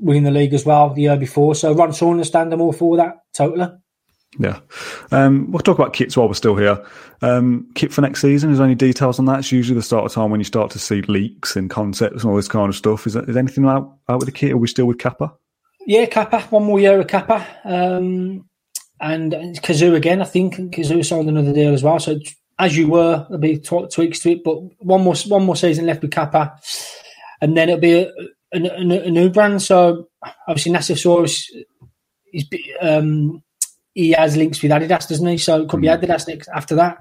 Winning the league as well the year before. So Ron Saunders stand them all for that totally. Yeah. Um, we'll talk about kits while we're still here. Um, kit for next season, is there any details on that? It's usually the start of time when you start to see leaks and concepts and all this kind of stuff. Is, there, is anything out, out with the kit? Are we still with Kappa? Yeah, Kappa. One more year of Kappa. Um, and Cazoo again, I think. Cazoo signed another deal as well. So as you were. There'll be tweaks to it, but one more one more season left with Kappa, and then it'll be a, a, a new brand. So obviously Nassef Sawiris is um, he has links with Adidas, doesn't he? So it could be mm. Adidas next after that.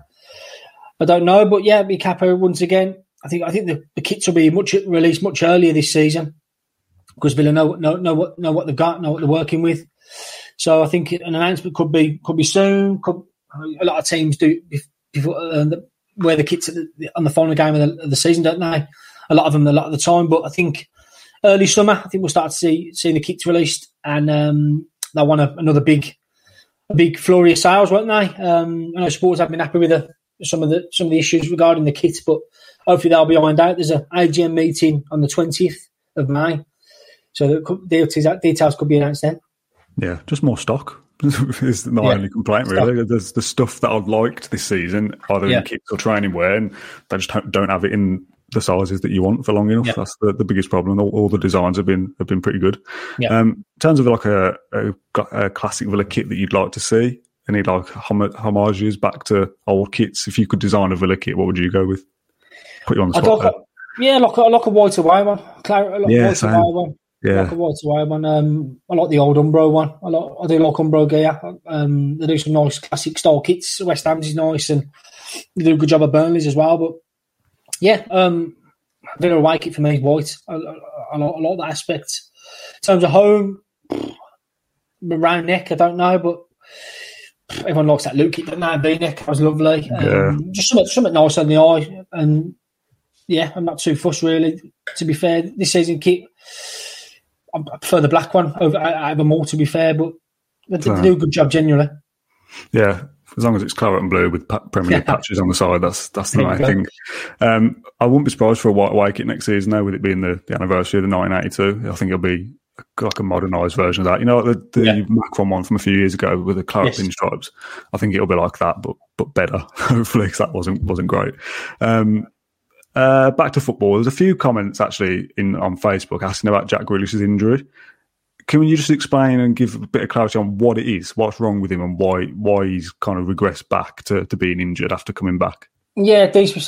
I don't know, but yeah, be Kappa once again. I think I think the, the kits will be much released much earlier this season because Villa know know know what know what they've got, know what they're working with. So I think an announcement could be could be soon. Could, a lot of teams do before uh, the, wear the kits the, on the final game of the, of the, season, don't they? A lot of them, a lot of the time. But I think early summer, I think we'll start to see seeing the kits released, and um, they want a, another big, a big flurry of sales, won't they? Um, I know sports have been happy with the, some of the some of the issues regarding the kits, but hopefully they'll be ironed out. There's an AGM meeting on the twentieth of May, so the details could be announced then. Yeah, just more stock. *laughs* is my yeah. only complaint really. There's the stuff that I've liked this season, either yeah. in kits or training wear, and they just don't have it in the sizes that you want for long enough. Yeah. That's the, the biggest problem. All, all, the designs have been have been pretty good. Yeah. Um, in terms of like a, a, a, classic Villa kit that you'd like to see, any like hom- homages back to old kits. If you could design a Villa kit, what would you go with? Put you on the spot. Like a, yeah, like a, like a white away one. Like yeah, white away one. Yeah, like a white away one. Um, I like the old Umbro one. I like I do like Umbro gear. Um, they do some nice classic style kits. West Ham's is nice, and they do a good job of Burnley's as well. But yeah, um, Villa away kit for me, is white. I, I, I, like, I like that aspect. In terms of home, *sighs* round neck, I don't know, but everyone likes that look. That man V neck was lovely. Um, yeah. Just something, something nice on the eye, and yeah, I'm not too fussed really. To be fair, this season kit I prefer the black one over out of them all, to be fair, but they, they do a good job generally. Yeah, as long as it's claret and blue with Premier League patches on the side, that's that's the main thing. Um, I wouldn't be surprised for a white white kit next season, though, with it being the, the anniversary of the 1982. I think it'll be like a modernised version of that. You know, the, the yeah. Macron one from a few years ago with the claret yes. pinstripes. I think it'll be like that, but but better, *laughs* hopefully, because that wasn't wasn't great. Um, uh, back to football. There's a few comments actually in on Facebook asking about Jack Grealish's injury. can you just explain and give a bit of clarity on what it is, what's wrong with him, and why why he's kind of regressed back to, to being injured after coming back? Yeah, these was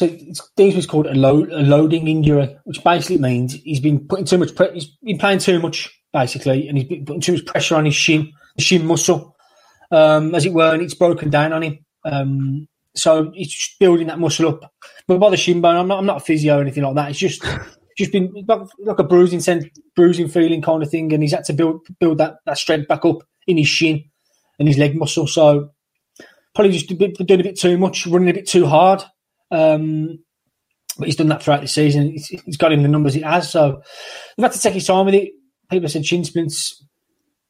these was called a, load, a loading injury, which basically means he's been putting too much. Pre- he's been playing too much basically, and he's been putting too much pressure on his shin, shin muscle, um, as it were, and it's broken down on him. Um, so just building that muscle up. But by the shin bone, I'm not I'm not a physio or anything like that. It's just just been like, a bruising bruising feeling kind of thing, and he's had to build build that, that strength back up in his shin and his leg muscle. So probably just a bit, doing a bit too much, running a bit too hard. Um, but he's done that throughout the season. He's, he's got him the numbers he has. So we've had to take his time with it. People said shin splints.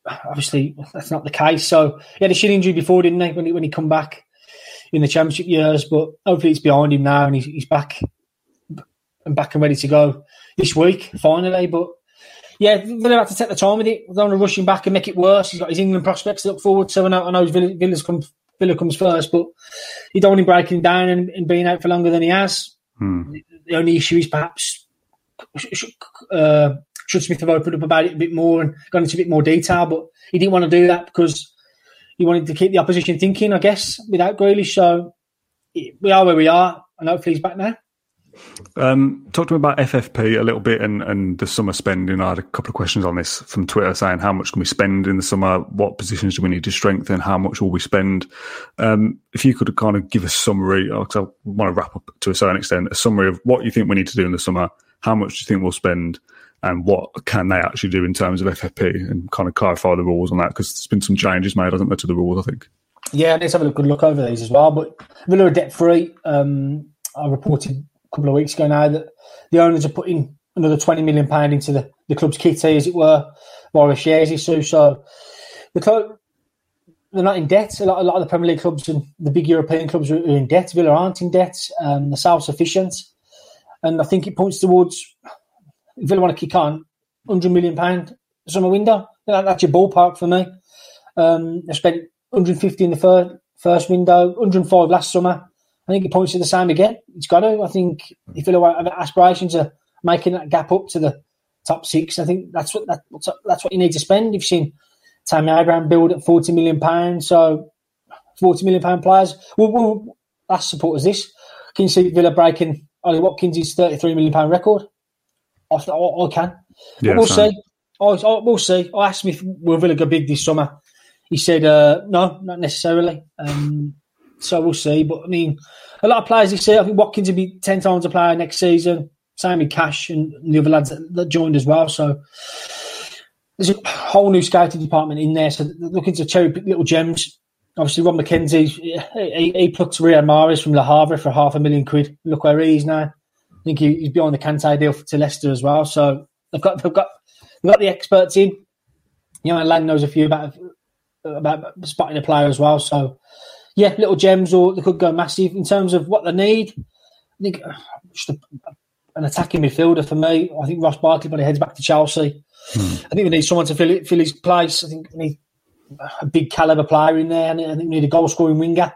Obviously, that's not the case. So he had a shin injury before, didn't he? When he when he come back in the championship years, but hopefully it's behind him now and he's, he's back and back and ready to go this week finally. But yeah, they'll have to take the time with it. They don't want to rush him back and make it worse. He's got his England prospects to look forward to. I know, I know Villa, Villa's come, Villa comes first, but you don't want him breaking down and, and being out for longer than he has. Hmm. The only issue is perhaps uh, should Smith have opened up about it a bit more and gone into a bit more detail, but he didn't want to do that because he wanted to keep the opposition thinking, I guess, without Grealish. So we are where we are, and hopefully he's back now. Um, talk to me about FFP a little bit and, and the summer spending. I had a couple of questions on this from Twitter saying how much can we spend in the summer? What positions do we need to strengthen? How much will we spend? Um, if you could kind of give a summary, because I want to wrap up to a certain extent, a summary of what you think we need to do in the summer, how much do you think we'll spend, and what can they actually do in terms of FFP and kind of clarify the rules on that? Because there's been some changes made, hasn't there, to the rules, I think. Yeah, let's have a good look over these as well. But Villa are debt free. Um, I reported a couple of weeks ago now that the owners are putting another twenty million pound into the, the club's kitty, as it were, via shares issue. So the club they're not in debt. A lot, a lot of the Premier League clubs and the big European clubs are, in debt. Villa aren't in debt. Um, they're self sufficient, and I think it points towards Villa want to kick on hundred million pound summer window. That's your ballpark for me. Um, they spent 150 in the first, first window, 105 last summer. I think it points to the same again. It's got to. I think if you have aspirations of making that gap up to the top six, I think that's what that, that's what you need to spend. You've seen Tammy Abraham build at forty million pounds, so forty million pound players. Well, well, support as this. Can you see Villa breaking Ollie Watkins' thirty three million pound record? I, I, I can. Yeah, we'll see. I, I, we'll see. I asked him if will Villa go big this summer. He said, uh, "No, not necessarily." Um, so we'll see. But I mean, a lot of players this year. I think Watkins will be ten times a player next season. Same with Cash and the other lads that, joined as well. So there's a whole new scouting department in there. So looking to cherry pick little gems. Obviously, Rob Mackenzie, he, he plucked Riyad Mahrez from Le Havre for half a million quid. Look where he is now. I think he, he's beyond the Kante deal to Leicester as well. So they've got they've got they've got the experts in. You know, Lange knows a few about about spotting a player as well. So yeah, little gems, or they could go massive in terms of what they need. I think uh, just a, an attacking midfielder for me. I think Ross Barkley when he heads back to Chelsea. Hmm. I think we need someone to fill, it, fill his place. I think we need a big caliber player in there, and I think we need a goal scoring winger.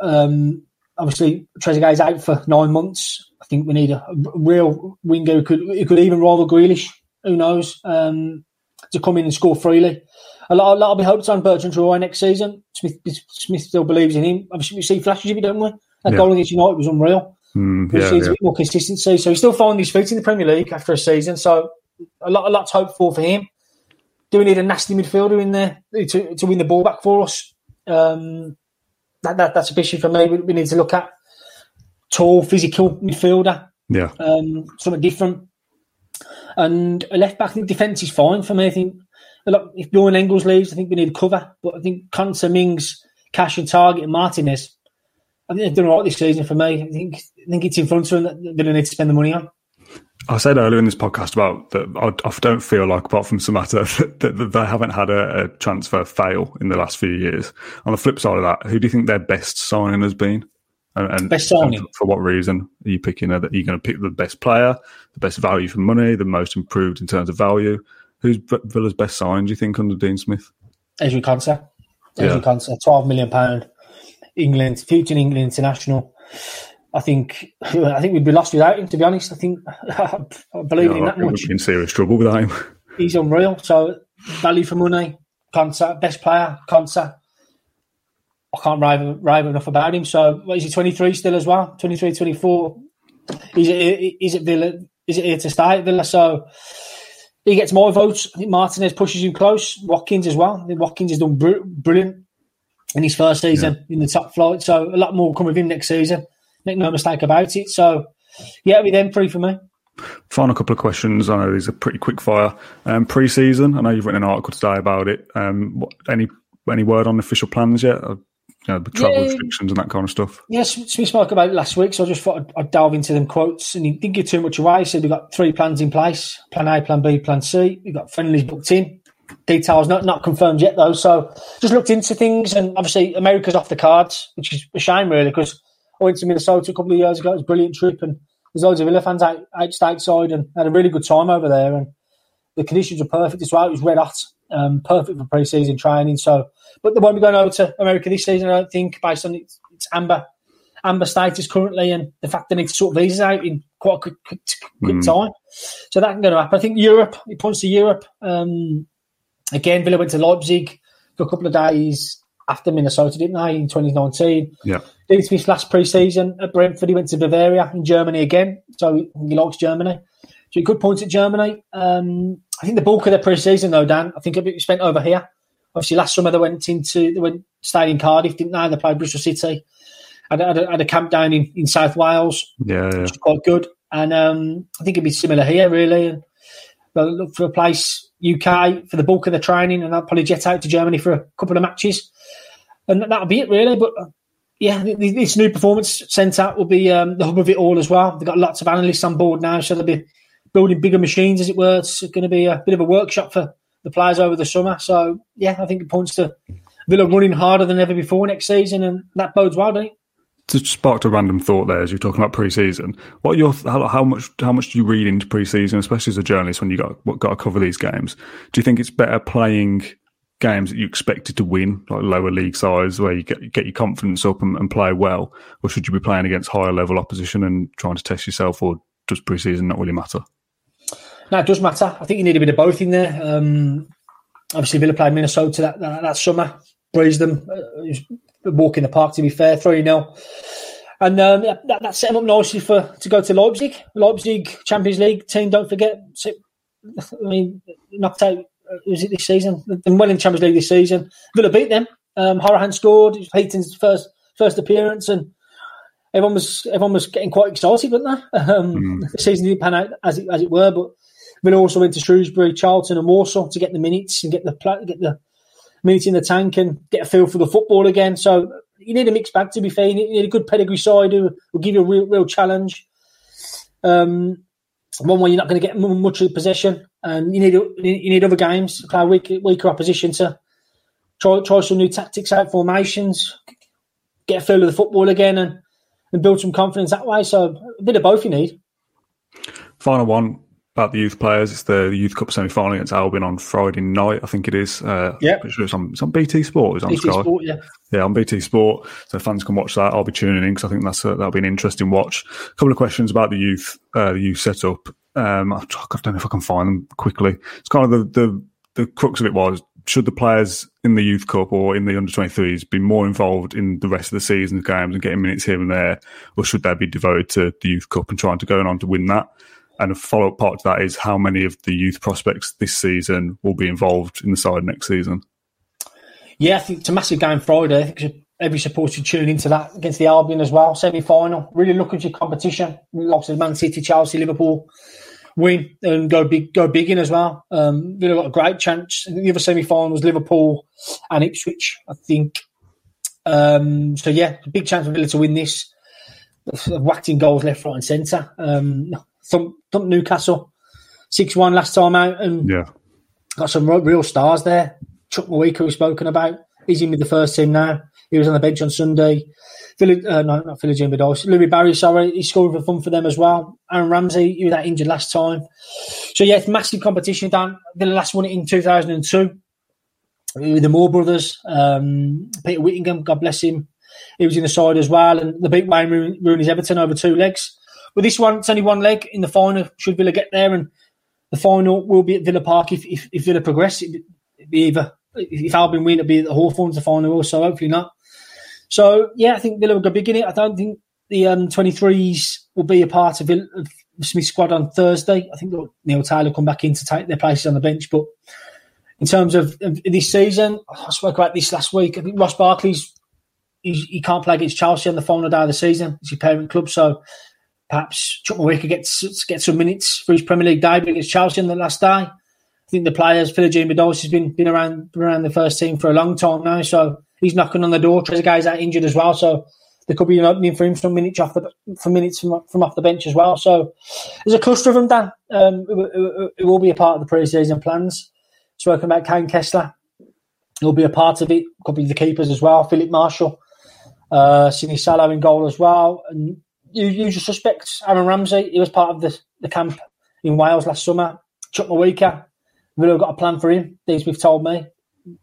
Um, obviously, Trezeguet is out for nine months. I think we need a, a real winger who could who could even rival Grealish. Who knows? Um, to come in and score freely a lot, a lot will be hoped on Bertrand Traore next season. Smith, Smith still believes in him. Obviously, we see flashes of it, don't we? That yeah. goal against United was unreal. Mm, yeah, yeah. a bit more consistency. So he's still finding his feet in the Premier League after a season. So a lot, a lot to hope for for him. Do we need a nasty midfielder in there to, to win the ball back for us? Um, that, that that's a issue for me. We, we, need to look at tall, physical midfielder. Yeah, um, something different. And a left back, defence is fine for me. I think look, if Bjorn Engels leaves, I think we need cover. But I think Konsa, Mings, Cash and Targett and Martinez, I think they've done all right this season for me. I think I think it's in front of them that they need to spend the money on. I said earlier in this podcast about that I, I don't feel like, apart from Samatta, *laughs* that, that they haven't had a, a, transfer fail in the last few years. On the flip side of that, who do you think their best signing has been? And, and best signing and for what reason are you picking? Are you going to pick the best player, the best value for money, the most improved in terms of value? Who's Villa's best sign, do you think, under Dean Smith? Ezri Konsa. Ezri yeah. Konsa, £12 million. England, future England international. I think I think we'd be lost without him. To be honest, I think *laughs* I believe yeah, in that much. In serious trouble without him. he's unreal. So value for money, Konsa, best player, Konsa. I can't rave, rave enough about him. So what, is he 23 still as well? 23, 24. He's, he's at Villa. Is it here to stay at Villa? So he gets more votes. I think Martinez pushes him close. Watkins as well. I think Watkins has done br- brilliant in his first season yeah. in the top flight. So a lot more will come with him next season. Make no mistake about it. So yeah, it'll be them three for me. Final couple of questions. I know these are pretty quick fire. Um, pre-season. I know you've written an article today about it. Um, what, any any word on official plans yet? Or, you know, the travel yeah, restrictions and that kind of stuff. Yes, we spoke about it last week, so I just thought I'd, I'd delve into them quotes. And he didn't give too much away. He said we've got three plans in place: Plan A, Plan B, Plan C. We've got friendlies booked in. Details not not confirmed yet though. So just looked into things, and obviously America's off the cards, which is a shame really because I went to Minnesota a couple of years ago. It was a brilliant trip, and there's loads of Villa fans out, out stateside and had a really good time over there. And the conditions were perfect as well. It was red hot, um, perfect for pre-season training. So, but they won't be going over to America this season. I don't think, based on its, its amber amber status currently, and the fact they need to sort visas out in quite a quick, quick, quick mm. time. So that can go to happen. I think Europe. It points to Europe. Um, again, Villa went to Leipzig for a couple of days after Minnesota, didn't they, in 2019? Yeah. Did his last pre-season at Brentford. He went to Bavaria in Germany again, so he likes Germany. So good points at Germany. Um, I think the bulk of their pre-season, though, Dan, I think it spent over here. Obviously, last summer they went into they went stayed in Cardiff, didn't they? They played Bristol City. Had, had, a, had a camp down in, in South Wales, yeah, yeah. which is quite good. And um, I think it'd be similar here, really. They'll look for a place UK for the bulk of the training, and they'll probably jet out to Germany for a couple of matches, and that'll be it, really. But yeah, this new performance centre will be um, the hub of it all as well. They've got lots of analysts on board now, so they'll be building bigger machines, as it were. It's going to be a bit of a workshop for the players over the summer. So yeah, I think it points to Villa running harder than ever before next season, and that bodes well, doesn't it? Just sparked a random thought there as you're talking about pre-season. What your how, how, much how much do you read into pre-season, especially as a journalist when you got got to cover these games? Do you think it's better playing games that you expected to win, like lower league size, where you get get your confidence up and, and, play well, or should you be playing against higher level opposition and trying to test yourself, or does preseason not really matter? No, it does matter. I think you need a bit of both in there. Um, obviously, Villa played Minnesota that, that, that summer, praised them, uh, walk in the park. To be fair, three 0 and um, that, that set them up nicely for to go to Leipzig. Leipzig Champions League team. Don't forget. *laughs* I mean, knocked out was it this season? They're well in Champions League this season. Villa beat them. Um, Hourihane scored. It was Heaton's first first appearance, and everyone was everyone was getting quite excited, weren't they? *laughs* Um, mm. The season didn't pan out as it, as it were, but Villa also went to Shrewsbury, Charlton, and Warsaw to get the minutes and get the get the minutes in the tank and get a feel for the football again. So you need a mixed bag to be fair. You need, a good pedigree side who will give you a real, real challenge. Um, one where you're not going to get much of possession, and you need you need other games, play weak, weaker opposition to try try some new tactics out, formations, get a feel of the football again, and, and build some confidence that way. So a bit of both you need. Final one about the youth players. It's the Youth Cup semi final against Albion on Friday night, I think it is. Uh, yeah. Sure it's, on, it's on BT Sport. It's on BT Sky. Sport, yeah. Yeah, on BT Sport. So fans can watch that. I'll be tuning in because I think that's a, that'll be an interesting watch. A couple of questions about the youth, uh, the youth setup. Um, I don't know if I can find them quickly. It's kind of the, the, the crux of it was should the players in the Youth Cup or in the under 23s be more involved in the rest of the season games and getting minutes here and there, or should they be devoted to the Youth Cup and trying to go on to win that? And a follow up part to that is how many of the youth prospects this season will be involved in the side next season? Yeah, I think it's a massive game Friday. I think every supporter should tune into that against the Albion as well. Semi final. Really look at your competition. Lots of Man City, Chelsea, Liverpool win and go big go big in as well. Um, Villa got a great chance. The other semi final was Liverpool and Ipswich, I think. Um, so yeah, big chance for Villa to win this. Whacked in goals left, right, and centre. Um, thump, thump Newcastle six one last time out, and yeah, got some real stars there. Chukwuemeka, we've spoken about, he's in with the first team now. He was on the bench on Sunday. Philly, uh, no, not Philogene-Bidace. Louis Barry, sorry, he scored for fun for them as well. Aaron Ramsey, he was that injured last time. So yeah, it's massive competition. Dan, the last one in 2002 with the Moore brothers. Um, Peter Whittingham, God bless him, he was in the side as well, and the beat Wayne Rooney's Everton over two legs. With this one, it's only one leg in the final. Should Villa get there and the final will be at Villa Park if, if, if Villa progress. It'd be either if Albion win, it'll be at the Hawthorns the final, so hopefully not. So yeah, I think Villa will go big in it. I don't think the um, 23s will be a part of, Villa, of Smith squad on Thursday. I think Neil Taylor come back in to take their places on the bench, but in terms of, of this season, I spoke about this last week. I think Ross Barkley's he can't play against Chelsea on the final day of the season. It's your parent club, so perhaps Chukwuemeka gets get some minutes for his Premier League debut against Chelsea on the last day. I think the players, Philogene-Bidace has been been around been around the first team for a long time now, so he's knocking on the door. Trezeguet's out injured as well, so there could be an opening for him some minutes off the for minutes from, from off the bench as well. So there's a cluster of them, Dan. Um, it, it, it, will be a part of the pre-season plans. Spoken about Kaine Kesler, He'll be a part of it. Could be the keepers as well. Filip Marschall, uh, Sinisalo in goal as well, and usual suspects. Aaron Ramsey. He was part of the, the camp in Wales last summer. Chukwuemeka. Really got a plan for him. These we've told me.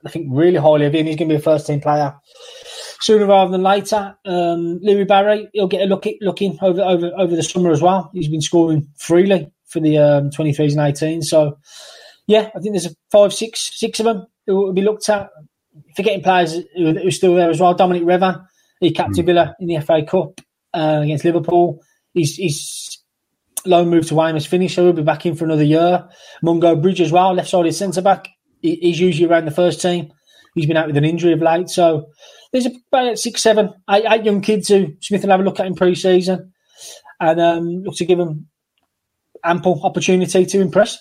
I think really highly of him. He's going to be a first team player sooner rather than later. Um, Louis Barry, he'll get a look at, looking over over over the summer as well. He's been scoring freely for the um, 23s and 18. So, yeah, I think there's a five, six, six of them who will be looked at. Forgetting players who, who are still there as well. Dominic Revan, he captain mm. Villa in the FA Cup uh, against Liverpool. He's, he's loan move to Weymouth finished, so he'll be back in for another year. Mungo Bridge as well, left sided centre back. He's usually around the first team. He's been out with an injury of late. So there's about six, seven, eight, eight young kids who Smith will have a look at in pre season and um, look to give them ample opportunity to impress.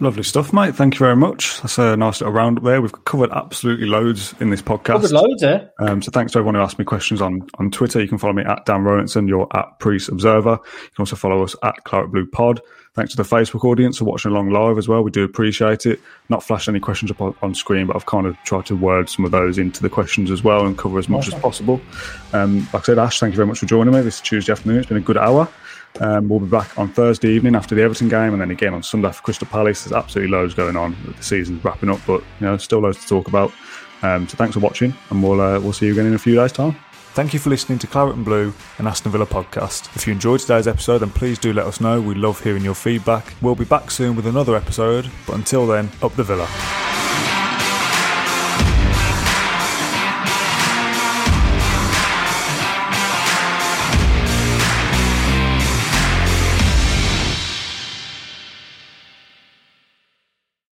Lovely stuff, mate. Thank you very much. That's a nice little roundup there. We've covered absolutely loads in this podcast. Covered loads, eh? Um, so thanks to everyone who asked me questions on, on Twitter. You can follow me at Dan Rolinson. You're at Priest Observer. You can also follow us at Claret Blue Pod. Thanks to the Facebook audience for watching along live as well. We do appreciate it. Not flashed any questions up on, on screen, but I've kind of tried to word some of those into the questions as well and cover as much as possible. Um, like I said, Ash, thank you very much for joining me this Tuesday afternoon. It's been a good hour. Um, we'll be back on Thursday evening after the Everton game, and then again on Sunday for Crystal Palace. There's absolutely loads going on. The season's wrapping up, but you know, still loads to talk about. Um, so thanks for watching, and we'll uh, we'll see you again in a few days' time. Thank you for listening to Claret and Blue and Aston Villa podcast. If you enjoyed today's episode, then please do let us know. We love hearing your feedback. We'll be back soon with another episode, but until then, up the Villa.